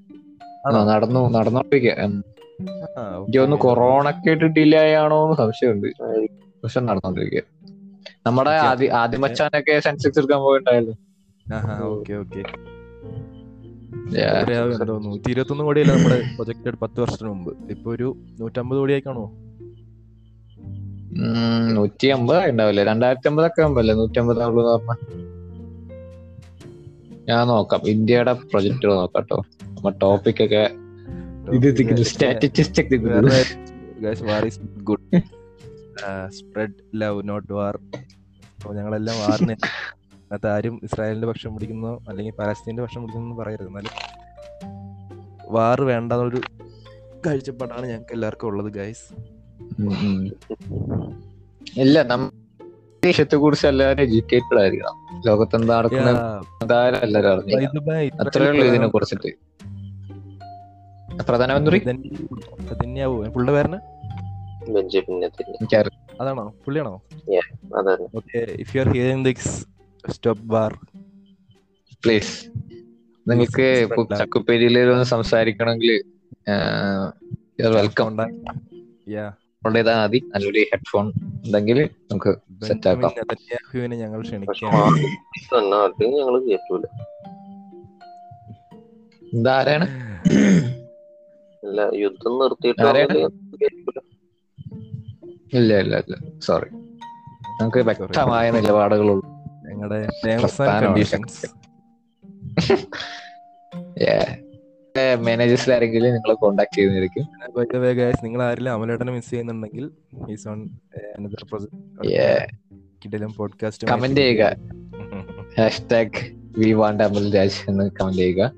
നടന്നു നടന്നോണ്ടിരിക്കുക എനിക്ക് തോന്നുന്നു കൊറോണക്ക് ആയിട്ട് ഡിലേ എന്ന് സംശയമുണ്ട്. പക്ഷെ നടന്നോണ്ടിരിക്കുക നമ്മുടെ
ആദിമച്ചാനൊക്കെ
ആദ്യ സെൻസെക്സ് എടുക്കാൻ
പോയിട്ടുണ്ടായിരുന്നു ഓക്കേ ഓക്കേ നൂറ്റി ഇരുപത്തൊന്ന് കോടിയല്ല നമ്മുടെ പ്രൊജക്റ്റഡ് പത്ത് വർഷത്തിന് മുമ്പ്. ഇപ്പൊ ഒരു നൂറ്റമ്പത് കോടിയായി കാണോ
ഉം, നൂറ്റി അമ്പത് ഉണ്ടാവില്ലേ രണ്ടായിരത്തി അമ്പതൊക്കെ ആകുമ്പല്ലേ നൂറ്റി അമ്പത് ആവുള്ളൂ പറഞ്ഞ. ഞാൻ നോക്കാം. ഇന്ത്യയുടെ പ്രൊജക്ടുകൾ നോക്കാം കേട്ടോ. നമ്മ ടോപ്പിക് ഒക്കെ ഇത് statistic
good spread love not war അപ്പോൾ ഞങ്ങളെല്ലാം വാറിന് അതിനകത്ത് ആരും ഇസ്രായേലിന്റെ പക്ഷം പിടിക്കുന്നോ അല്ലെങ്കിൽ പാലസ്തീന്റെ പക്ഷം പിടിക്കുന്നോ പറയരുത്. എന്നാലും വാർ വേണ്ടെന്നൊരു കാഴ്ചപ്പാടാണ് ഞങ്ങൾക്ക് എല്ലാവർക്കും ഉള്ളത് ഗൈസ്
ഇല്ല നമ്മ ദേശത്തെ കുറിച്ച് എല്ലാവരും എഡ്യൂക്കേറ്റഡ് ആയിരിക്കണം. ലോകത്ത് എന്താ നടക്കുന്ന എല്ലാവരും അറിഞ്ഞിരിക്കണം അത്രേ ഉള്ളൂ ഇതിനെ കുറിച്ചിട്ട്. പ്രധാനമന്ത്രി?
തന്നെയാവോ പുള്ളിയുടെ പേരന്
ബെഞ്ചമിൻ നെതന്യാഹു.
അതാണോ? പുള്ളിയാണോ?
അതെ
okay if you are hearing this stop bar
please നിങ്ങൾക്ക് ചക്കുപ്പേരിയിൽ ഒന്ന് സംസാരിക്കണമെങ്കിൽ വെൽക്കം
യാ
ചെയ്താൽ മതി നല്ലൊരു ഹെഡ്ഫോൺ ഉണ്ടെങ്കിൽ നമുക്ക് സെറ്റ് ആക്കാം.
ഞങ്ങൾ
ഞങ്ങൾ കേട്ടൂല
ഇതാരാണ്?
അല്ല യുദ്ധം നിർത്തിയിട്ട്.
ഇല്ല ഇല്ല ഇല്ല. സോറി നമുക്ക് വ്യക്തമായ നിലപാടുകളുള്ളൂ.
ഞങ്ങളുടെ
മാനേജേഴ്സിൽ ആരെങ്കിലും നിങ്ങളെ കോണ്ടാക്ട് ചെയ്യുന്നതായിരിക്കും
ഗൈസ് നിങ്ങൾ ആരെങ്കിലും അമലേട്ടനെ മിസ് ചെയ്യുന്നുണ്ടെങ്കിൽ പോഡ്കാസ്റ്റ്
കമന്റ് ചെയ്യുക. Hashtag we want Amal Raj എന്ന് കമന്റ് ചെയ്യുക.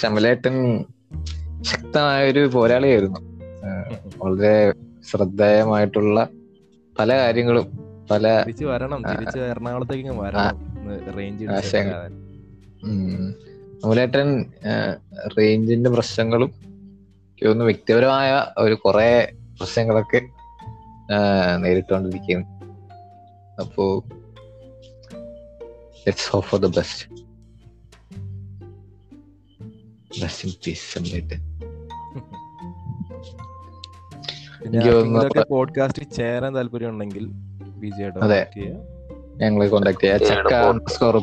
ശമലേട്ടൻ ശക്തമായ ഒരു പോരാളിയായിരുന്നു. വളരെ ശ്രദ്ധേയമായിട്ടുള്ള പല കാര്യങ്ങളും പല
തിരിച്ചു വരണം തിരിച്ച് എറണാകുളത്തേക്ക് വരണം. റേഞ്ച്
അമലേട്ടൻ റേഞ്ചിന്റെ പ്രശ്നങ്ങളും ഒന്ന് വ്യക്തിപരമായ ഒരു കുറെ പ്രശ്നങ്ങളൊക്കെ നേരിട്ടുകൊണ്ടിരിക്കുന്നു അപ്പോ let's hope for the best best in peace
സംഭവത്തെ പോഡ്കാസ്റ്റിൽ ചേരാൻ താല്പര്യം ഉണ്ടെങ്കിൽ
അതെ. ഞങ്ങളെ കോണ്ടാക്ട് ചെയ്യാം. ചക്ക അണ്ടർസ്കോർ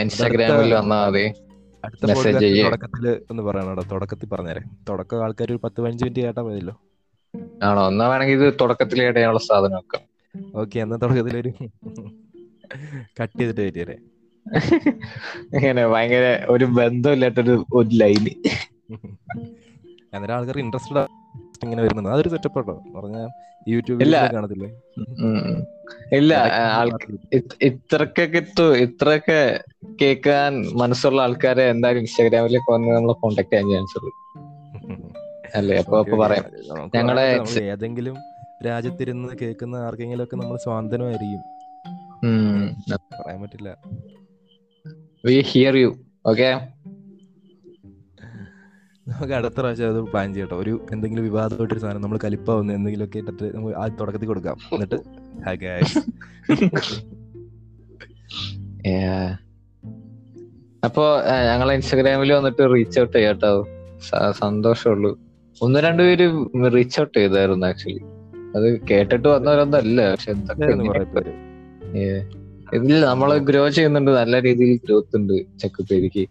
ഇൻസ്റ്റാഗ്രാമിൽ വന്നാൽ മതി. ചെയ്യ്.
തുടക്കത്തിൽ ഒന്ന് പറയണോ തുടക്കത്തിൽ പറഞ്ഞേരെ. തുടക്കം ആൾക്കാർ ഒരു പത്ത് പതിനഞ്ച് മിനിറ്റ് കേട്ടാ മതിയല്ലോ.
ആണോ? എന്നാ വേണമെങ്കിൽ ഇത് തുടക്കത്തിൽ ഇടയാനുള്ള സാധനം വെക്കാം.
ഓക്കെ എന്നാ തുടക്കത്തിൽ ഒരു കട്ട് ചെയ്തിട്ട് വരികരെ
ഇങ്ങനെ ഭയങ്കര ഒരു ബന്ധമില്ലാത്തൊരു ഒരു ലൈന്
അങ്ങനെ ആൾക്കാർ ഇൻട്രസ്റ്റഡ് ഇങ്ങനെ വരുന്നത്. അതൊരു സെറ്റപ്പ് കേട്ടോ പറഞ്ഞ യൂട്യൂബിൽ. കാണത്തില്ലേ?
ഇല്ല ഇത്രക്കൊക്കെ ഇത്രയൊക്കെ കേൾക്കാൻ മനസ്സുള്ള ആൾക്കാരെ എന്തായാലും ഇൻസ്റ്റാഗ്രാമിലേക്ക് വന്ന് നമ്മളെ കോണ്ടാക്ട് ചെയ്യാൻ ചാൻസ് ഉള്ളു. അല്ലേ? അപ്പൊ അപ്പൊ പറയാം. ഞങ്ങളെ
ഏതെങ്കിലും രാജ്യത്തിരുന്ന് കേൾക്കുന്ന ആർക്കെങ്കിലും ഒക്കെ നമ്മൾ സ്വാതന്ത്ര്യമായിരിക്കും പറയാൻ പറ്റില്ല.
വി ഹിയർ യു ഓക്കെ
നമുക്ക് അടുത്ത പ്രാവശ്യം അത് പ്ലാൻ ചെയ്യട്ടോ ഒരു എന്തെങ്കിലും വിവാദമായിട്ടൊരു സാധനം നമ്മൾ കലിപ്പാവുന്ന എന്തെങ്കിലുമൊക്കെ ഇട്ടിട്ട് നമുക്ക് ആ തുടക്കത്തിൽ കൊടുക്കാം. എന്നിട്ട്
അപ്പോ ഞങ്ങൾ ഇൻസ്റ്റാഗ്രാമിൽ വന്നിട്ട് റീച്ച് ഔട്ട് ചെയ്യാട്ടോ സന്തോഷമുള്ളൂ. ഒന്ന് രണ്ട് പേര് റീച്ച് ഔട്ട് ചെയ്തായിരുന്നു ആക്ച്വലി അത് കേട്ടിട്ട് വന്നവരൊന്നല്ല പക്ഷെ എന്തൊക്കെ ഇതിൽ നമ്മൾ ഗ്രോ ചെയ്യുന്നുണ്ട് നല്ല രീതിയിൽ ഗ്രോത്ത് ഉണ്ട് ചെക്കപ്പേരിക്ക്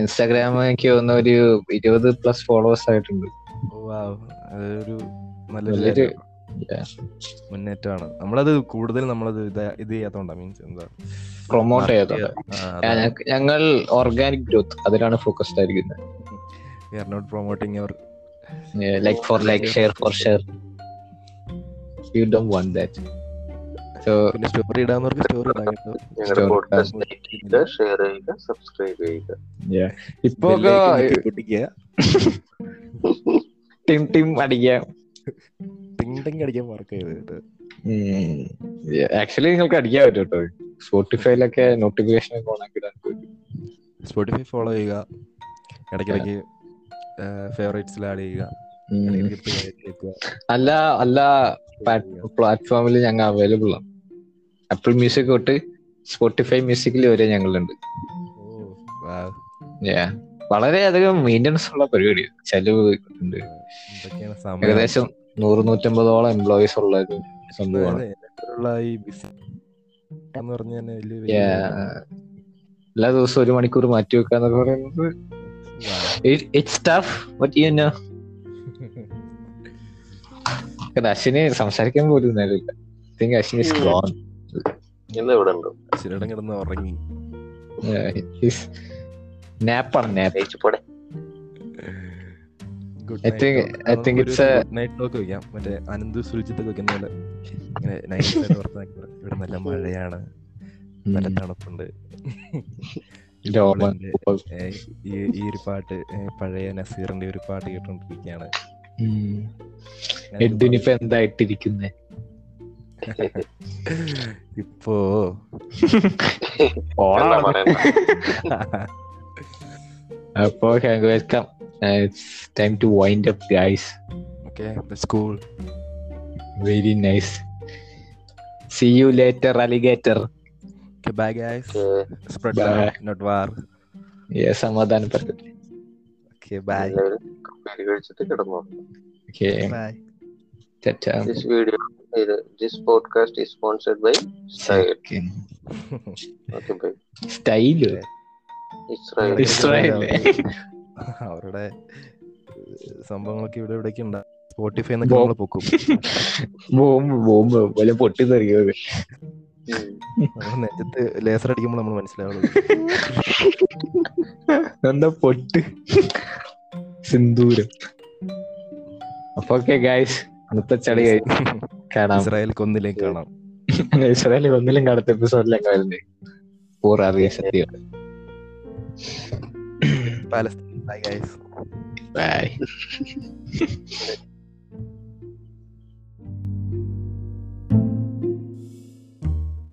ഇൻസ്റ്റാഗ്രാം എനിക്ക് തോന്നുന്ന ഒരു ഇരുപത് പ്ലസ് ഫോളോവേഴ്സ് ആയിട്ടുണ്ട്.
അതൊരു നല്ലൊരു മുന്നേറ്റമാണ്. നമ്മളത് കൂടുതൽ നമ്മളത് ഇത് ഇത് ചെയ്യാത്തോണ്ടാ മീൻസ് എന്താ?
പ്രൊമോട്ട് ചെയ്തത് ഞങ്ങൾ ഓർഗാനിക് ഗ്രോത്ത് അതിലാണ് ഫോക്കസ്ഡ് ആയിരിക്കുന്നത്
We are not promoting your
like for like share for share you don't want that
പിന്നെ സ്റ്റോറി ഇടാന്നവർക്ക് സ്റ്റോറി ഇടാം
ഷെയർ ചെയ്യുക സബ്സ്ക്രൈബ് ചെയ്യുക
ഇപ്പൊ
പൊട്ടിക്കുക.
ടീം ടീം അടിക്കാം
അടിക്കാൻ മറക്കരുത്
ആക്ച്വലി നിങ്ങൾക്ക് അടിക്കാൻ പറ്റും കേട്ടോ സ്പോട്ടിഫൈയിലൊക്കെ നോട്ടിഫിക്കേഷൻ ഒക്കെ ഇടാൻ
സ്പോട്ടിഫൈ ഫോളോ ചെയ്യുക. ഇടയ്ക്കിടയ്ക്ക് ഫേവറേറ്റ്സിൽ ആഡ് ചെയ്യുക.
അല്ല അല്ല പ്ലാറ്റ്ഫോമിൽ ഞങ്ങൾ അവൈലബിൾ ആണ് ആപ്പിൾ മ്യൂസിക് തൊട്ട് സ്പോട്ടിഫൈ മ്യൂസിക്കിൽ വരെ ഞങ്ങളുണ്ട്.
Oh wow.
Yeah. വളരെയധികം മെയിന്റനൻസ് ഉള്ള പരിപാടി ചെലവ് ഉണ്ട്. ഏകദേശം നൂറ് നൂറ്റമ്പതോളം എംപ്ലോയീസ് ഉള്ള ഒരു സംഭവമാണ്. എല്ലാ ദിവസവും ഒരു മണിക്കൂർ മാറ്റി വെക്കുക എന്നൊക്കെ പറയുന്നത്.
അശ്വിനെ
it's tough but you know Ashwin സംസാരിക്കാൻ പോലും നേരമില്ല. തിങ്ക് അശ്വിൻ ഇസ് ഗോൺ
ചിലയിടം കിടന്ന് ഉറങ്ങി.
നാപ്പാണ് നാപ്പ്.
പോടെ
മറ്റേ അനന്ത് സുരജിത്ത് വെക്കുന്ന പോലെ ഇങ്ങനെ. ഇവിടെ നല്ല മഴയാണ്. നല്ല തണുപ്പുണ്ട്. ഈ ഒരു പാട്ട് പഴയ നസീറിന്റെ ഒരു പാട്ട് കേട്ടോണ്ടിരിക്കുകയാണ്
എന്തായിട്ടിരിക്കുന്നേ?
പറയണ്ട
അപ്പോ welcome it's time to wind up guys
okay school
very nice see you later alligator
bye guys
Okay.
Spread. Not war
സമാധാനപ്പെട്ടു
okay bye
കഴിച്ചിട്ട് കിടന്നു?
Okay
bye
this video this podcast is sponsored by Style. Okay, bye.
Style.
Israel.
Israel.
അവരുടെ സംഭവങ്ങളൊക്കെ ഇവിടെ ഇവിടേക്ക് ഉണ്ടാവും Spotify എന്നൊക്കെ നമ്മൾ പൊക്കും.
Bomb bomb. വല്ല പൊട്ടി തെറിയത്
നെറ്റത്ത് ലേസർ അടിക്കുമ്പോൾ നമ്മൾ മനസ്സിലാവുള്ളൂ.
എന്താ പൊട്ട്? സിന്ദൂരം. അപ്പൊ ഓക്കെ ഗൈസ് അടുത്ത ചളി കാണാം.
ഇസ്രായേൽ കൊന്നിലേക്ക് കാണാം
ഇസ്രായേലിൽ ഒന്നിലും കടുത്ത എപ്പിസോഡിലേക്ക് വരുന്നത് പൂർ അറിയ സത്യം.
പാലസ്തീൻ. Bye guys
bye